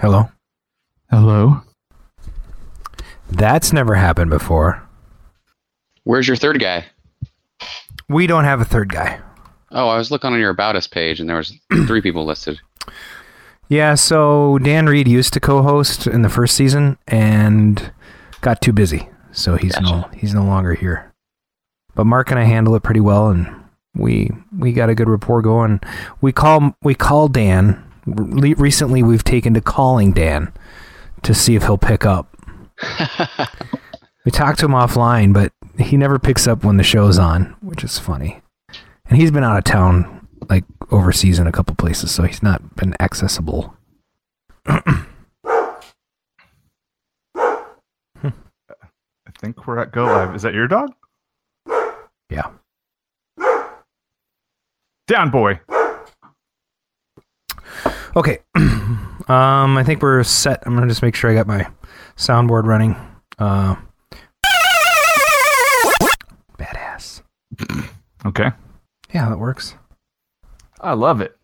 Hello. Hello. That's never happened before. Where's your third guy? We don't have a third guy. Oh, I was looking on your About Us page, and there was three people listed. Yeah, so Dan Reed used to co-host in the first season and got too busy, so he's no he's no longer here. But Mark and I handle it pretty well, and we we got a good rapport going. We call we call Dan. Re- recently, we've taken to calling Dan to see if he'll pick up. we talked to him offline, but he never picks up when the show's on, which is funny. And he's been out of town, like overseas in a couple places, so he's not been accessible. I think we're at go live. Is that your dog? Yeah. Down, boy. Okay. um, I think we're set. I'm gonna just make sure I got my soundboard running. Uh, badass. Okay. Yeah, that works. I love it.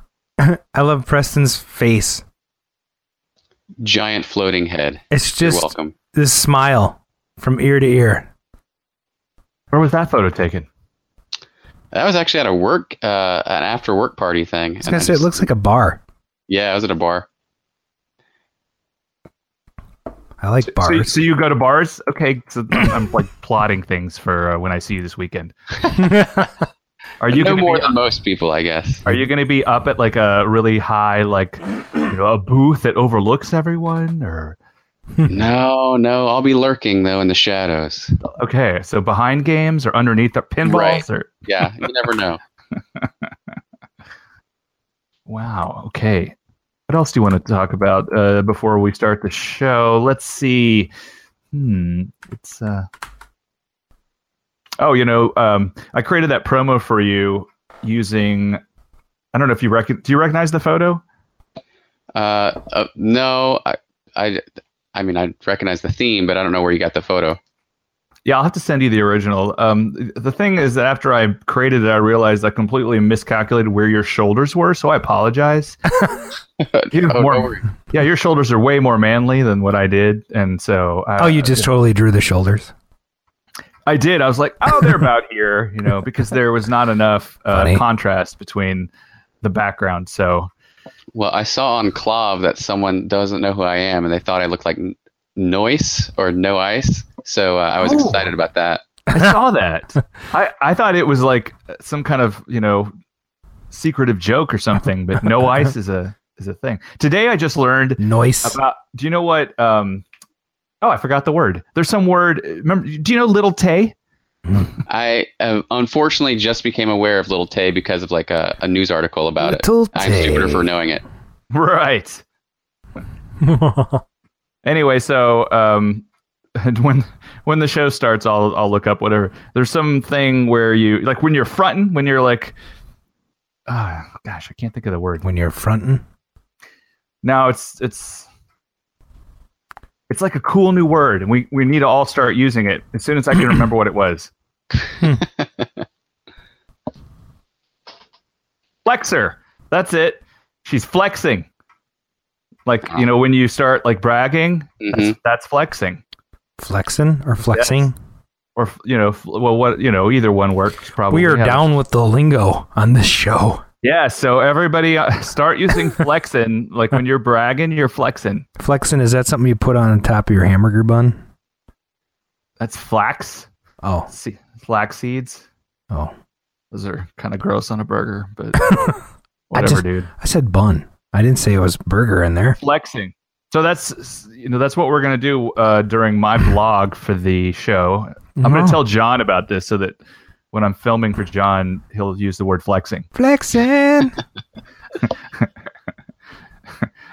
I love Preston's face. Giant floating head. It's You're just welcome. this smile from ear to ear. Where was that photo taken? That was actually at a work, uh, an after work party thing. I was gonna say it looks like a bar. Yeah, I was at a bar. I like So, bars. so you go to bars? Okay, so I'm, I'm like plotting things for uh, when I see you this weekend. Are you no gonna more be, than most people, I guess. Are you going to be up at like a really high, like you know, a booth that overlooks everyone? Or no, no. I'll be lurking though in the shadows. okay, so behind games or underneath the pinballs? Right. Or Yeah, you never know. wow, okay. What else do you want to talk about uh, before we start the show? Let's see. Hmm, it's uh. Oh, you know, um, I created that promo for you using. I don't know if you rec- do you recognize the photo? Uh, uh, no, I, I, I mean, I recognize the theme, but I don't know where you got the photo. Yeah, I'll have to send you the original. Um, the thing is that after I created it, I realized I completely miscalculated where your shoulders were, so I apologize. You Oh, more- yeah, your shoulders are way more manly than what I did, and so uh, oh, you just totally drew the shoulders. I did. I was like, oh, they're about here, you know, because there was not enough uh, contrast between the background. So Well, I saw on KLOV that someone doesn't know who I am, and they thought I looked like N- Noise or No Ice. So uh, I was Oh. excited about that. I saw that. I, I thought it was like some kind of you know secretive joke or something, but no ice is a is a thing. Today I just learned Noise. about. Do you know what? Um, oh, I forgot the word. There's some word. Remember? Do you know Lil Tay? I uh, unfortunately just became aware of Lil Tay because of like a, a news article about Little it. I'm stupider Tay. for knowing it. Right. Anyway, so um, when when the show starts, I'll I'll look up whatever. There's something where you like when you're fronting, when you're like, ah, gosh, I can't think of the word. when you're fronting. Now it's it's it's like a cool new word, and we we need to all start using it as soon as I can remember what it was. Flexer. That's it. She's flexing. Like you know when you start like bragging, Mhm. that's, that's flexing. Flexing or flexing? Or you know, well, what you know, either one works probably. We are Yeah. down with the lingo on this show. Yeah, so everybody uh, start using flexing. like when you're bragging, you're flexing. Flexing, is that something you put on top of your hamburger bun? That's flax. Oh, Se- flax seeds. oh. Those are kind of gross on a burger, but whatever, just- dude. I said bun. I didn't say it was burger in there. Flexing. So that's you know that's what we're gonna do uh, during my blog for the show. I'm Oh. gonna tell John about this so that when I'm filming for John, he'll use the word flexing. Flexing.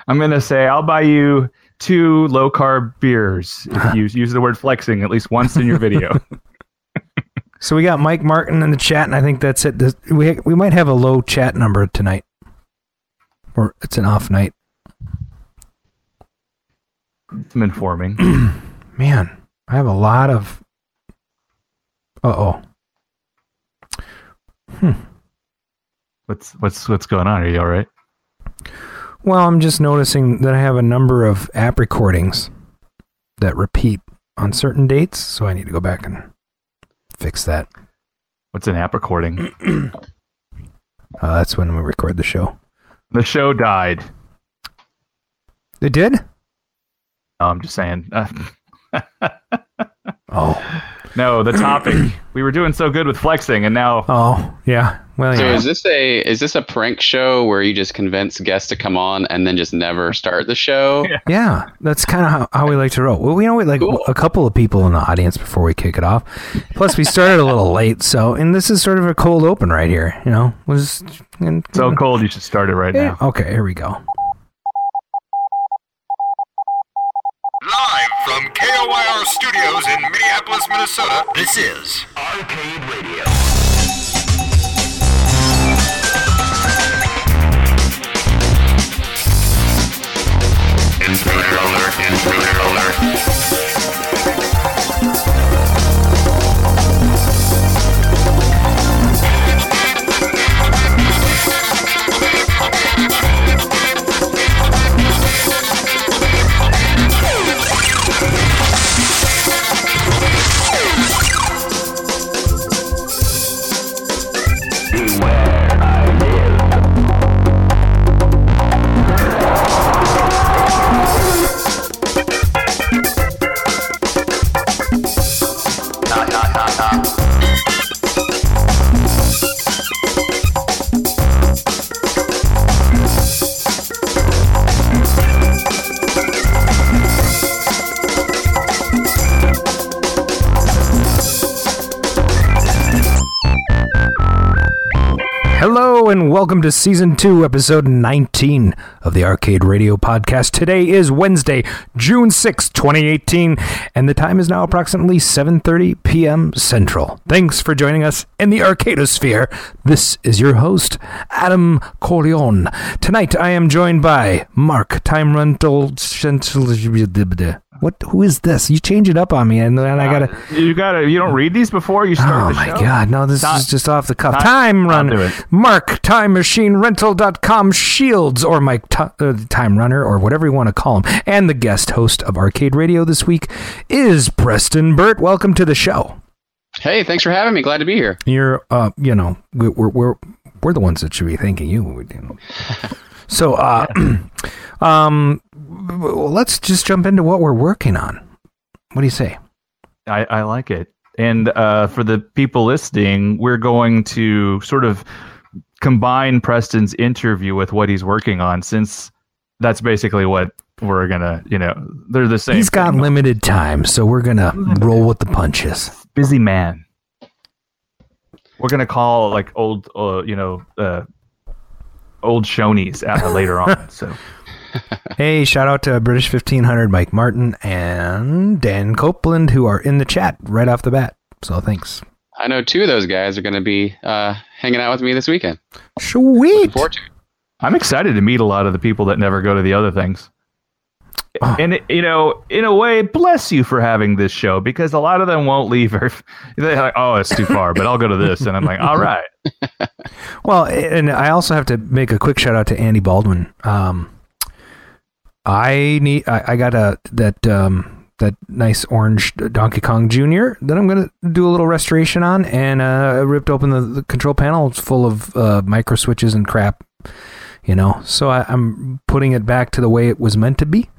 I'm gonna say I'll buy you two low carb beers if you use the word flexing at least once in your video. so we got Mike Martin in the chat, and I think that's it. This, we we might have a low chat number tonight, or it's an off night. I'm informing. Man, I have a lot of. Uh oh. What's what's what's going on? Are you all right? Well, I'm just noticing that I have a number of app recordings that repeat on certain dates, so I need to go back and fix that. What's an app recording? Uh, that's when we record the show. the show died. It did? No, I'm just saying. Oh, no, the topic. we were doing so good with flexing, and now oh, yeah. Well, So yeah. is this a is this a prank show where you just convince guests to come on and then just never start the show? Yeah. Yeah, that's kind of how, how we like to roll. Well, we know we like Cool. a couple of people in the audience before we kick it off. Plus, we started a little late, so and this is sort of a cold open right here. You know, was and, so cold. You should start it right now. Okay, here we go. Live from KOYR Studios in Minneapolis, Minnesota, this is Arcade Radio. Intruder alert, intruder alert. To season two, episode 19 of the Arcade Radio Podcast. Today is Wednesday, June sixth, 2018, and the time is now approximately 7:30 p.m. Central. Thanks for joining us in the Arcadosphere. This is your host, Adam Corleone. Tonight I am joined by Mark Time Rental. What? Who is this? You change it up on me, and then I gotta. You gotta. You don't read these before you start Oh the my show? god, no, this Not- is just off the cuff. not- time not Run, do it. Mark, Time Machine Rental.com, Shields, or Mike Ti- uh, Time Runner, or whatever you want to call him. And the guest host of Arcade Radio this week is Preston Burt. Welcome to the show. Hey, thanks for having me. Glad to be here. You're, uh, you know, we- we're, we're, we're the ones that should be thanking you. you know. So, uh, um, let's just jump into what we're working on. What do you say? I, I like it. And uh, for the people listening, we're going to sort of combine Preston's interview with what he's working on, since that's basically what we're gonna. You know, they're the same. He's got thing. limited time, so we're gonna roll with the punches. busy man. We're gonna call like old, uh, you know, uh, old Shonies uh, later on. So Hey, shout out to British 1500 Mike Martin and Dan Copeland who are in the chat right off the bat. So thanks. I know two of those guys are going to be uh, hanging out with me this weekend. Sweet. Looking forward to it. I'm excited to meet a lot of the people that never go to the other things. Oh. And you know, in a way, bless you for having this show because a lot of them won't leave. Very, they're like, "Oh, it's too far," but I'll go to this, and I'm like, "All right." Well, and I also have to make a quick shout out to Andy Baldwin. Um, I need. I, I got a that um, that nice orange Donkey Kong Junior that I'm gonna do a little restoration on, and uh, I ripped open the, the control panel. It's full of uh, micro switches and crap. You know, so I, I'm putting it back to the way it was meant to be.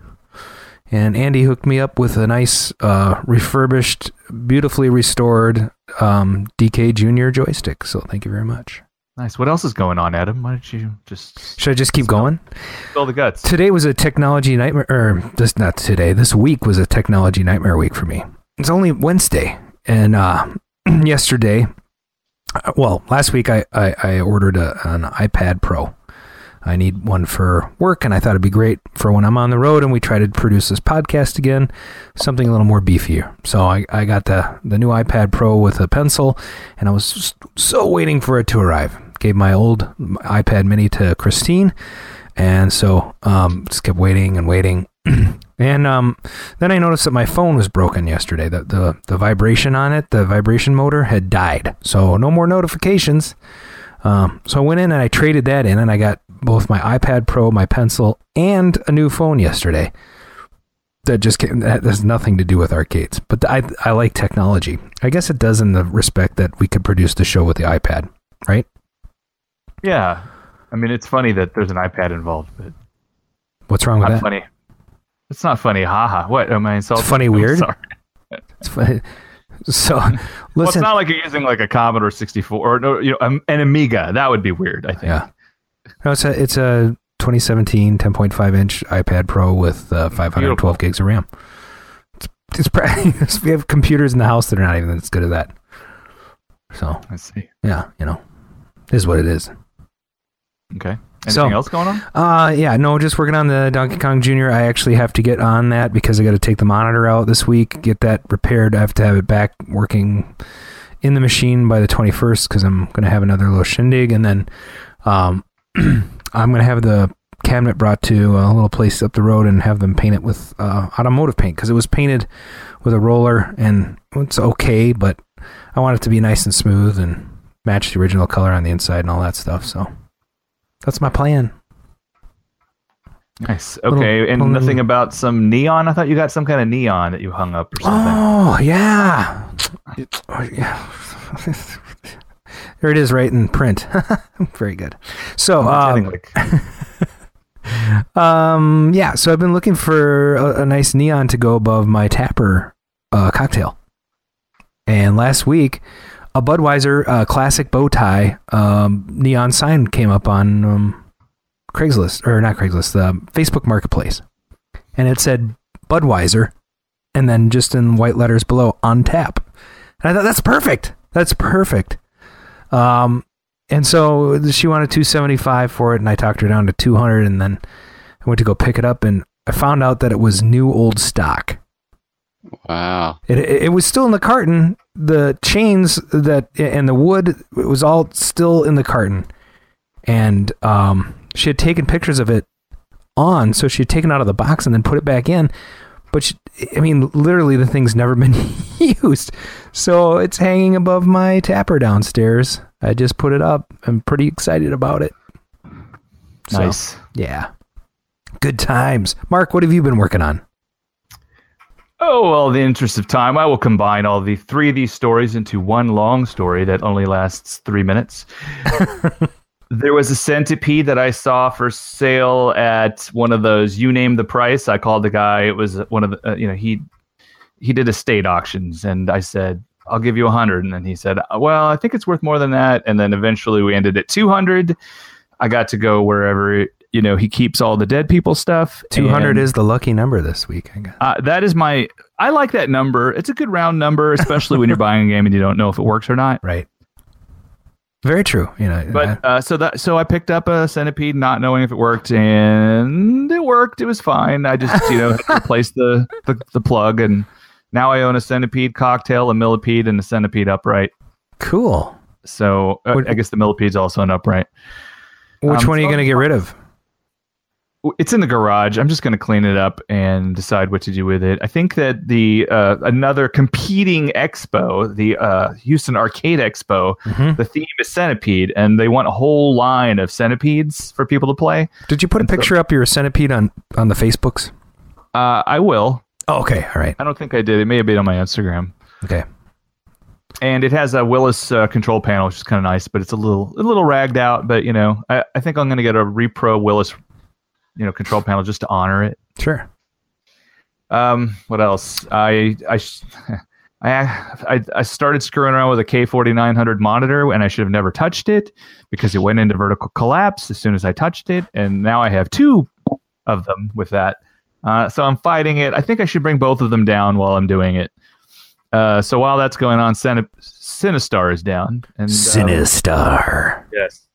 And Andy hooked me up with a nice, uh, refurbished, beautifully restored um, DK Junior joystick. So thank you very much. Nice. What else is going on, Adam? Why don't you just Should I just keep going? spill the guts? Today was a technology nightmare, or this not today. This week was a technology nightmare week for me. It's only Wednesday, and uh, yesterday, uh, well, last week I I, I ordered a, an iPad Pro. I need one for work, and I thought it'd be great for when I'm on the road and we try to produce this podcast again, something a little more beefier. So I, I got the the new iPad Pro with a pencil, and I was so waiting for it to arrive. Gave my old iPad Mini to Christine, and so um, just kept waiting and waiting. and um, then I noticed that my phone was broken yesterday. The, the the vibration on it, the vibration motor had died. So no more notifications. Um, so I went in and I traded that in, and I got both my iPad Pro, my pencil, and a new phone yesterday. That just came, that has nothing to do with arcades, but I I like technology. I guess it does in the respect that we could produce the show with the iPad, right? Yeah. I mean, it's funny that there's an iPad involved, but What's wrong with not that? funny. It's not funny. Haha. What am I insulting? It's funny weird? sorry. It's funny. So, Well, it's not like you're using like a Commodore 64 or no, you know, um, an Amiga. That would be weird. I think. Yeah. No, it's a it's a 2017 10.5 inch iPad Pro with uh, 512 Beautiful. gigs of RAM. It's, it's we have computers in the house that are not even as good as that. So Let's see. yeah, you know, is what it is. Okay. So- Anything else going on? Uh yeah, no, just working on the Donkey Kong Jr. I actually have to get on that because I got to take the monitor out this week, get that repaired. I have to have it back working in the machine by the 21st because I'm going to have another little shindig, and then um, I'm going to have the cabinet brought to a little place up the road and have them paint it with uh, automotive paint because it was painted with a roller and it's okay, but I want it to be nice and smooth and match the original color on the inside and all that stuff. So that's my plan. Nice. Little- Okay. and little- nothing about some neon? I thought you got some kind of neon that you hung up or something. Oh yeah, It- oh, yeah. there it is, right in print. Very good. So, um, um, yeah. So I've been looking for a, a nice neon to go above my Tapper uh, cocktail, and last week a Budweiser uh, classic bow tie um, neon sign came up on um, Craigslist or not Craigslist, the Facebook Marketplace, and it said Budweiser, and then just in white letters below on tap. And I thought that's perfect. That's perfect. Um, and so she wanted 275 for it, and I talked her down to 200, and then I went to go pick it up, and I found out that it was new old stock. Wow. It, it, was still in the carton. The chains that and the wood it was all still in the carton, and um, she had taken pictures of it on, so she had taken it out of the box and then put it back in. She, I mean, literally, the thing's never been used, so it's hanging above my tapper downstairs. I just put it up. I'm pretty excited about it. So, nice. yeah, good times. Mark, what have you been working on? Oh, well, in the interest of time, I will combine all the three of these stories into one long story that only lasts three minutes. there was a centipede that I saw for sale at one of those. You name the price. I called the guy. It was one of the. Uh, you know, he he did estate auctions, and I said, "I'll give you a hundred. And then he said, "Well, I think it's worth more than that." And then eventually we ended at two hundred. I got to go wherever you know he keeps all the dead people stuff. 200 is the lucky number this week. I guess. uh, that is my. I like that number. It's a good round number, especially when you're buying a game and you don't know if it works or not. Right. Very true. You know, But uh, so that so I picked up a centipede, not knowing if it worked, and it worked. It was fine. I just you know replaced the, the the plug, and now I own a centipede cocktail, a millipede, and a centipede upright. cool. So uh, I guess the millipede's also an upright. Which Um, one are you so- going to get rid of? It's in the garage. I'm just going to clean it up and decide what to do with it. I think that the uh, another competing expo, the uh, Houston Arcade Expo, Mhm. the theme is centipede, and they want a whole line of centipedes for people to play. Did you put a And so- picture up of your centipede on on the Facebooks? Uh, I will. Oh, okay. All right. I don't think I did. It may have been on my Instagram. Okay. And it has a Willis uh, control panel, which is kind of nice, but it's a little a little ragged out. But you know, I, I think I'm going to get a Repro Willis, you know, control panel just to honor it. Sure. Um, what else? I I I I, I started screwing around with a K4900 monitor, and I should have never touched it because it went into vertical collapse as soon as I touched it, and now I have two of them with that. Uh, so I'm fighting it. I think I should bring both of them down while I'm doing it. Uh, so while that's going on, Cine- Sinistar is down. And, um, Sinistar. Yes.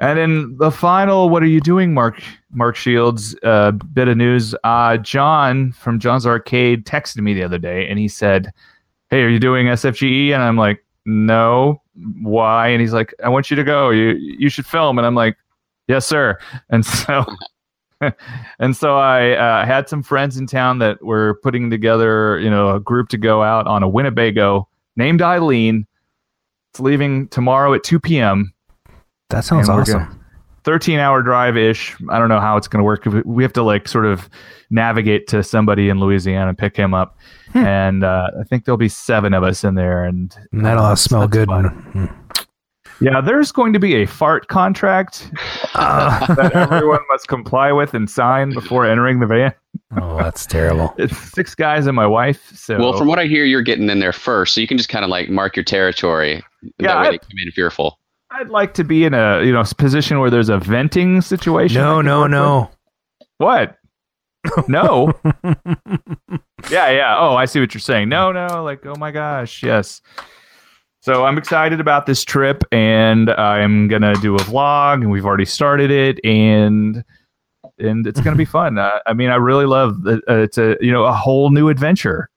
And then the final, what are you doing, Mark? Mark Shields, uh, bit of news. Uh, John from John's Arcade texted me the other day, and he said, "Hey, are you doing SFGE?" And I'm like, "No, why?" And he's like, "I want you to go. You you should film." And I'm like, "Yes, sir." And so. and so I uh, had some friends in town that were putting together, you know, a group to go out on a Winnebago named Eileen. It's leaving tomorrow at 2 p.m. That sounds awesome. gonna- 13 hour drive ish. I don't know how it's going to work. We have to like sort of navigate to somebody in Louisiana and pick him up. And uh, I think there'll be seven of us in there. And And that'll uh, all smell good. Mm. Yeah, there's going to be a fart contract Ah. that everyone must comply with and sign before entering the van. oh, that's terrible. It's six guys and my wife. So Well, from what I hear, you're getting in there first, so you can just kind of like mark your territory. Yeah, that way I- they come in fearful. I'd like to be in a you know position where there's a venting situation. No, no, no. with. What? No. yeah, yeah. Oh, I see what you're saying. No, no. Like, oh my gosh, yes. So I'm excited about this trip, and I'm gonna do a vlog, and we've already started it, and and it's gonna be fun. Uh, I mean, I really love that. Uh, it's a you know a whole new adventure,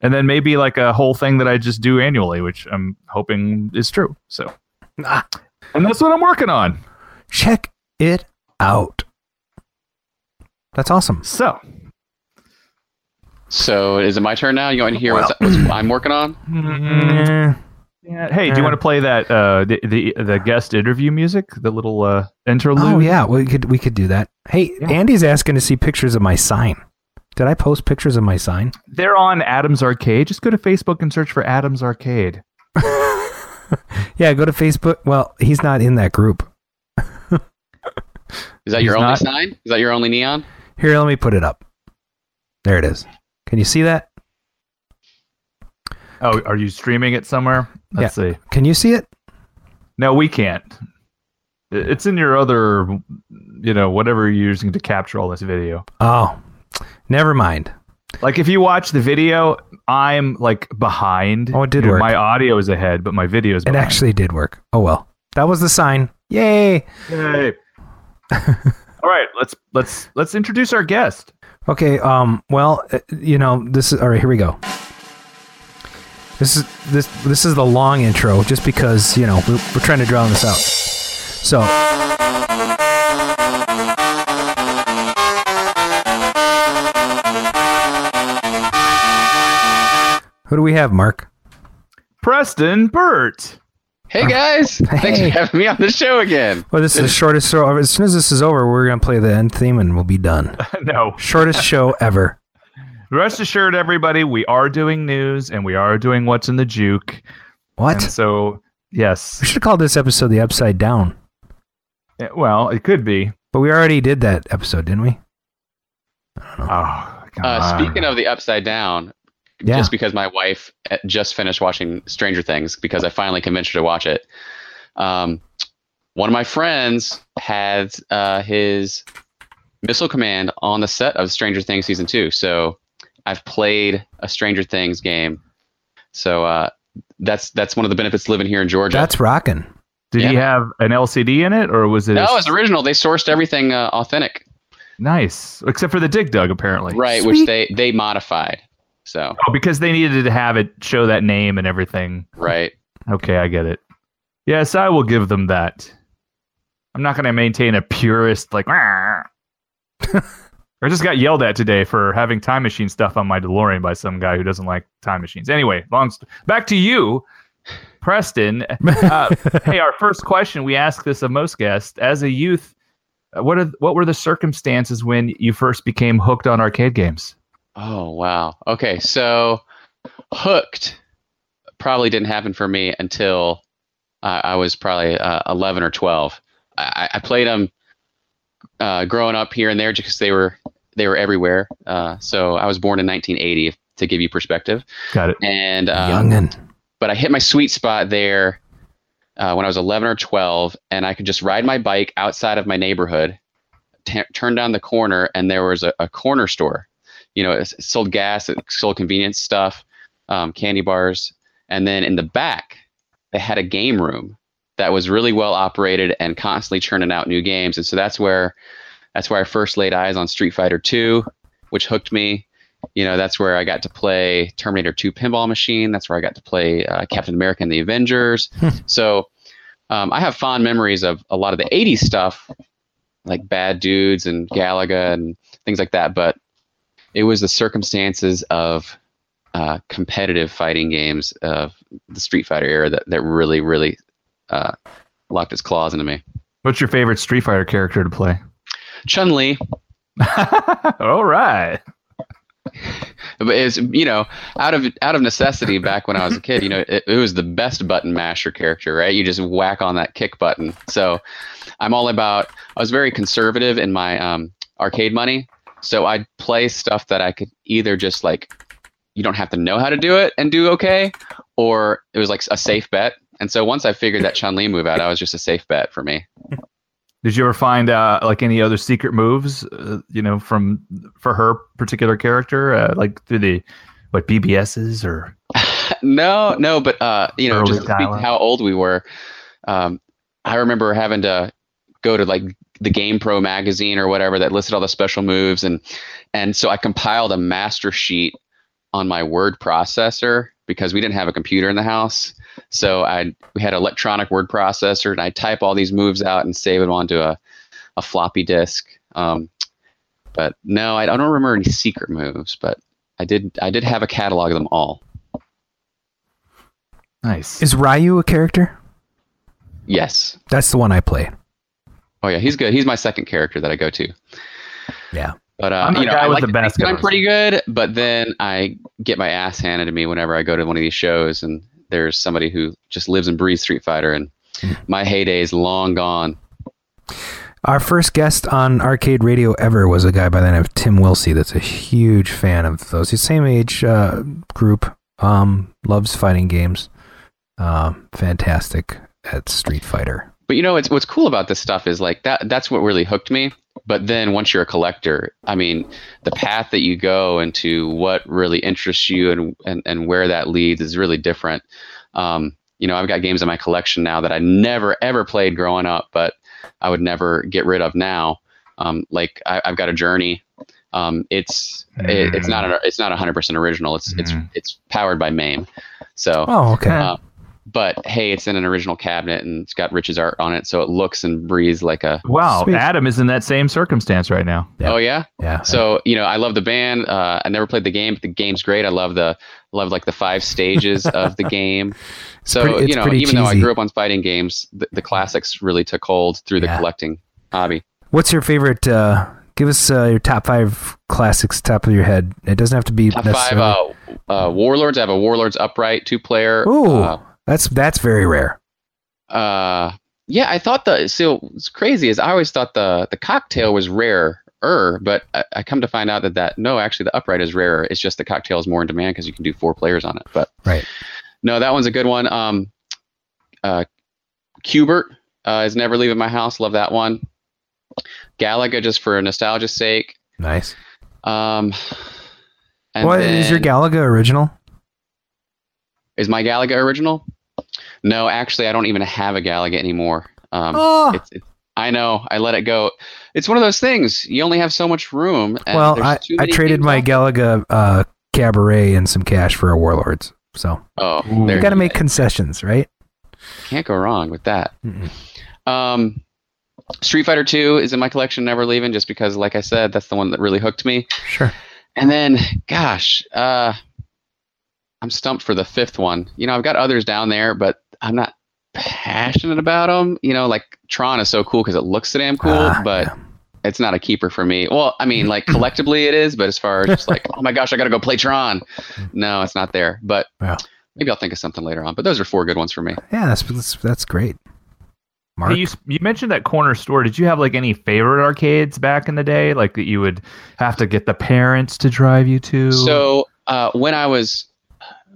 and then maybe like a whole thing that I just do annually, which I'm hoping is true. So, Ah. and that's what I'm working on. Check it out. That's awesome. So, So is it my turn now? You want to hear what's, what's I'm working on? Mm, Yeah. Hey, do you want to play that uh the, the the guest interview music, the little uh interlude? Oh yeah, we could we could do that. Hey, Yeah. Andy's asking to see pictures of my sign. Did I post pictures of my sign? They're on Adams Arcade. Just go to Facebook and search for Adams Arcade. Yeah, go to Facebook. Well, he's not in that group. Is that your only not- sign? Is that your only neon? Here, let me put it up. There it is. Can you see that? Oh, are you streaming it somewhere? Let's see. Can you see it? No, we can't. It's in your other, you know, whatever you're using to capture all this video. Oh, never mind. Like if you watch the video, I'm like behind. Oh, it did know, work. My audio is ahead, but my video is It behind. actually did work. Oh well. That was the sign. Yay. Yay. all right, let's let's let's introduce our guest. Okay. Um. Well, uh, you know, this is all right. Here we go. This is this this is the long intro, just because you know we're, we're trying to drown this out. So. Who do we have, Mark? Preston Burt. Hey guys, thanks for having me on the show again. Well, this is the shortest show. As soon as this is over, we're gonna play the end theme and we'll be done. no. Shortest show ever. Rest assured, everybody, we are doing news and we are doing what's in the juke. What? And so, yes. We should have called this episode the Upside Down, Eh, Well, it could be. but we already did that episode, didn't we? I don't know. Oh, come Uh, on. speaking of the upside down, Yeah. just because my wife uh, just finished watching Stranger Things because I finally convinced her to watch it. Um, one of my friends had uh, his missile command on the set of Stranger Things season two, so I've played a Stranger Things game. So uh, that's that's one of the benefits of living here in Georgia. That's rocking. Did he have an LCD in it, or was it? no, a- it's original. They sourced everything uh, authentic, nice, except for the Dig Dug, apparently. right? Sweet. Which they they modified. So Oh, because they needed to have it show that name and everything. right. Okay, I get it. Yes, I will give them that. I'm not going to maintain a purist like. I just got yelled at today for having time machine stuff on my DeLorean by some guy who doesn't like time machines. Anyway, long st- back to you, Preston. Uh, hey, our first question we ask this of most guests: as a youth, uh, what are what were the circumstances when you first became hooked on arcade games? Oh wow. Okay, so hooked probably didn't happen for me until uh, I was probably uh, 11 or 12. I, I played them uh, growing up here and there just because they were they were everywhere. Uh, so I was born in 1980 to give you perspective, Got it. and um, Youngin. but I hit my sweet spot there uh, when I was 11 or 12, and I could just ride my bike outside of my neighborhood, t- turn down the corner, and there was a, a corner store. You know, it sold gas, it sold convenience stuff, um, candy bars, and then in the back, they had a game room that was really well operated and constantly churning out new games. And so that's where that's where I first laid eyes on Street Fighter 2, which hooked me. You know, that's where I got to play Terminator 2 Pinball Machine. That's where I got to play uh, Captain America and the Avengers. so um, I have fond memories of a lot of the 80s stuff, like Bad Dudes and Galaga and things like that. But it was the circumstances of uh, competitive fighting games of the Street Fighter era that, that really, really uh, locked its claws into me. What's your favorite Street Fighter character to play? Chun Li. All right. But it's you know out of out of necessity back when I was a kid, you know it, it was the best button masher character, right? You just whack on that kick button. So I'm all about. I was very conservative in my um, arcade money, so I'd play stuff that I could either just like you don't have to know how to do it and do okay, or it was like a safe bet. And so once I figured that Chun Li move out, I was just a safe bet for me. Did you ever find uh, like any other secret moves, uh, you know, from for her particular character, uh, like through the what BBSs or no, no, but uh, you know, just how old we were. Um, I remember having to go to like the Game Pro magazine or whatever that listed all the special moves, and and so I compiled a master sheet on my word processor because we didn't have a computer in the house. So I we had an electronic word processor, and I type all these moves out and save them onto a, a floppy disk. Um, but no, I, I don't remember any secret moves, but I did I did have a catalog of them all. nice? Is Ryu a character? Yes. That's the one I play. Oh yeah, he's good. He's my second character that I go to. Yeah. But uh, I'm the you know, guy I with like the to think basket that I'm pretty good, but then I get my ass handed to me whenever I go to one of these shows, and there's somebody who just lives and breathes Street Fighter, and Hmm. my heyday is long gone. Our first guest on Arcade Radio ever was a guy by the name of Tim Wilsey that's a huge fan of those. He's same age uh, group, um, loves fighting games. Um, fantastic at Street Fighter. But you know, it's what's cool about this stuff is like that. That's what really hooked me. But then once you're a collector, I mean, the path that you go into what really interests you and and, and where that leads is really different. Um, you know, I've got games in my collection now that I never ever played growing up, but I would never get rid of now. Um, like I, I've got a Journey. Um, it's it, it's not a, it's not 100 percent original. It's it's Mhm. it's powered by MAME. So Oh, okay. uh, but hey, it's in an original cabinet and it's got Rich's art on it, so it looks and breathes like a. Wow, Sweet. Adam is in that same circumstance right now. Yeah. Oh yeah. yeah. So you know, I love the band. Uh, I never played the game, but the game's great. I love the love like the five stages of the game. So pretty- it's you know, pretty even though I grew up on fighting games, the, the classics really took hold through the Yeah. collecting hobby. What's your favorite? Uh, give us uh, your top five classics, top of your head. It doesn't have to be Top five necessarily. uh, uh, Warlords. I have a Warlords upright two player. Ooh, Uh, that's that's very rare. uh, yeah, I thought the so what's crazy is I always thought the the cocktail was rare. But I, I come to find out that that no, actually the upright is rarer. It's just the cocktail is more in demand because you can do four players on it. But Right. No, that one's a good one. Um, uh, Q*bert uh, is never leaving my house. Love that one. Galaga, just for nostalgia's sake. Nice. Um, and What is your Galaga original? Is my Galaga original? No, actually, I don't even have a Galaga anymore. Um, Oh. it's, it's, I know, I let it go. It's one of those things. You only have so much room. And well, I, too I traded my out- Galaga uh, Cabaret and some cash for a Warlords. So Oh, Ooh. there you got to make concessions, right? Can't go wrong with that. Mm-mm. Um, Street Fighter Two is in my collection, never leaving, just because, like I said, that's the one that really hooked me. Sure. And then, gosh, uh, I'm stumped for the fifth one. You know, I've got others down there, but I'm not passionate about them. You know, like Tron is so cool because it looks so damn cool, Ah, but yeah. it's not a keeper for me. Well, I mean, like collectively it is, but as far as just like, oh my gosh, I got to go play Tron. No, it's not there. But Yeah. maybe I'll think of something later on. But those are four good ones for me. Yeah, that's that's, that's great. Mark, Hey, you you mentioned that corner store. Did you have like any favorite arcades back in the day, like that you would have to get the parents to drive you to? So uh, when I was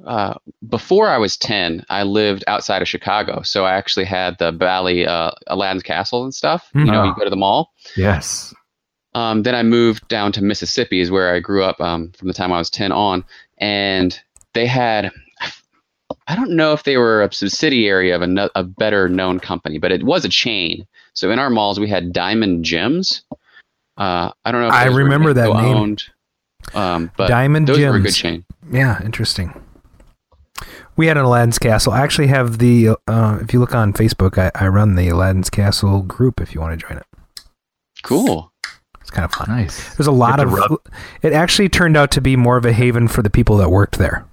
uh, before I was ten, I lived outside of Chicago. So I actually had the Bally uh, Aladdin's Castle and stuff. You know, you go to the mall. yes, Um, then I moved down to Mississippi, is where I grew up um, from the time I was ten on, and they had. I don't know if they were a subsidiary of a, no- a better known company, but it was a chain. So in our malls, we had Diamond Gems. Uh, I don't know. if I remember that name. Nintendo-owned, Um, but Diamond those were a good Gems. chain. Yeah, interesting. We had an Aladdin's Castle. I actually have the. Uh, if you look on Facebook, I, I run the Aladdin's Castle group. If you want to join it, Cool. it's kind of fun. nice. There's a lot of. rub- It actually turned out to be more of a haven for the people that worked there.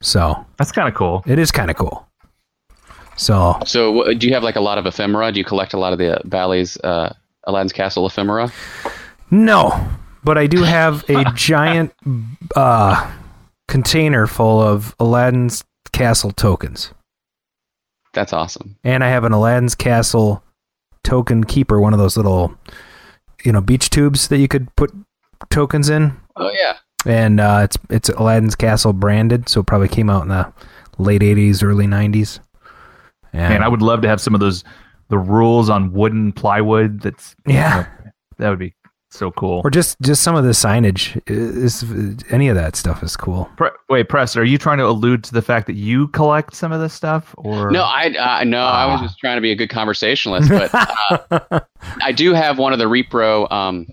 So That's kind of cool. it is kind of cool. So So, do you have like a lot of ephemera? Do you collect a lot of the uh, Bally's uh, Aladdin's Castle ephemera? no, but I do have a giant uh, container full of Aladdin's Castle tokens, That's awesome. and I have an Aladdin's Castle token keeper, one of those little, you know, beach tubes that you could put tokens in. Oh yeah. and uh, it's it's Aladdin's Castle branded, so it probably came out in the late '80s, early '90s. And Man, I would love to have some of those the rules on wooden plywood. That's yeah, that would be so cool. or just just some of the signage. Is any of that stuff is cool? Pre- wait, Press, are you trying to allude to the fact that you collect some of this stuff, or No, I uh, no, I was Ah. just trying to be a good conversationalist, but uh, I do have one of the repro. Um,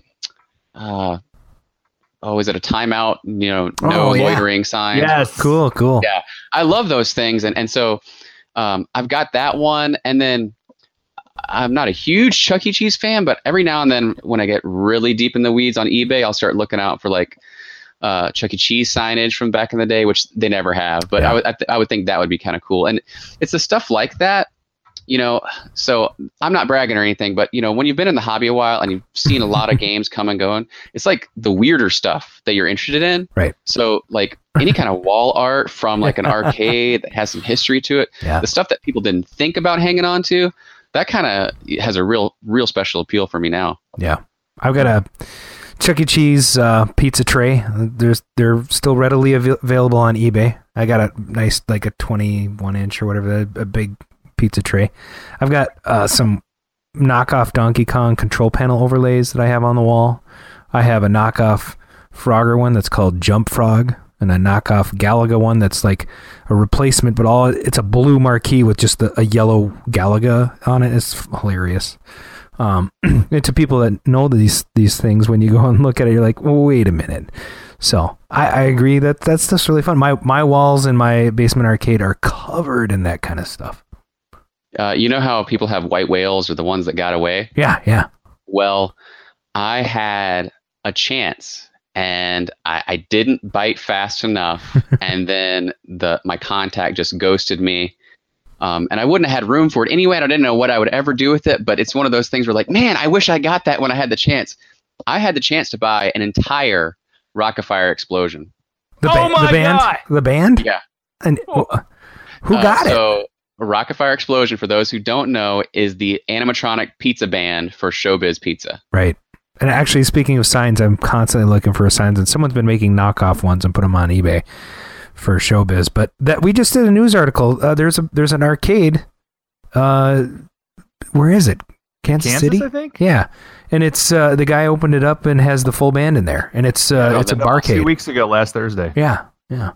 uh, oh, is it a timeout? You know, no Oh, yeah. loitering signs. yes, cool, cool. Yeah. I love those things, and and so um, I've got that one, and then I'm not a huge Chuck E. Cheese fan, but every now and then when I get really deep in the weeds on eBay, I'll start looking out for like uh, Chuck E. Cheese signage from back in the day, which they never have. But Yeah. I would I, th- I would think that would be kind of cool, and it's the stuff like that. You know, so I'm not bragging or anything, but you know, when you've been in the hobby a while and you've seen a lot of games come and going, it's like the weirder stuff that you're interested in. Right. So like any kind of wall art from like an arcade that has some history to it, Yeah. the stuff that people didn't think about hanging on to, that kind of has a real real special appeal for me now. Yeah, I've got a Chuck E. Cheese uh, pizza tray. There's they're still readily av- available on eBay. I got a nice like a 21 inch or whatever, a, big pizza tray. I've got uh, some knockoff Donkey Kong control panel overlays that I have on the wall. I have a knockoff Frogger one that's called Jump Frog, and a knockoff Galaga one that's like a replacement, but all it's a blue marquee with just the, a yellow Galaga on it. It's hilarious. Um, and to people that know these these things, when you go and look at it, you're like, wait a minute. So I, I agree that that stuff's really fun. My my walls in my basement arcade are covered in that kind of stuff. Uh, you know how people have white whales or the ones that got away? Yeah, yeah. Well, I had a chance and I, I didn't bite fast enough, and then the my contact just ghosted me. Um, and I wouldn't have had room for it anyway. And I didn't know what I would ever do with it. But it's one of those things where, like, man, I wish I got that when I had the chance. I had the chance to buy an entire Rockafire explosion. The, Oh my the band, God! the band. Yeah. And Oh. wh- who Uh, got it? So, Rockafire Explosion, for those who don't know, is the animatronic pizza band for Showbiz Pizza. Right. And actually, speaking of signs, I'm constantly looking for signs, and someone's been making knockoff ones and put them on eBay for showbiz. But that we just did a news article. Uh, there's a there's an arcade. Uh, where is it? Kansas, Kansas, City. I think. Yeah, and it's uh, the guy opened it up and has the full band in there, and it's uh, Oh, it's a barcade. Two weeks ago, last Thursday. Yeah, yeah.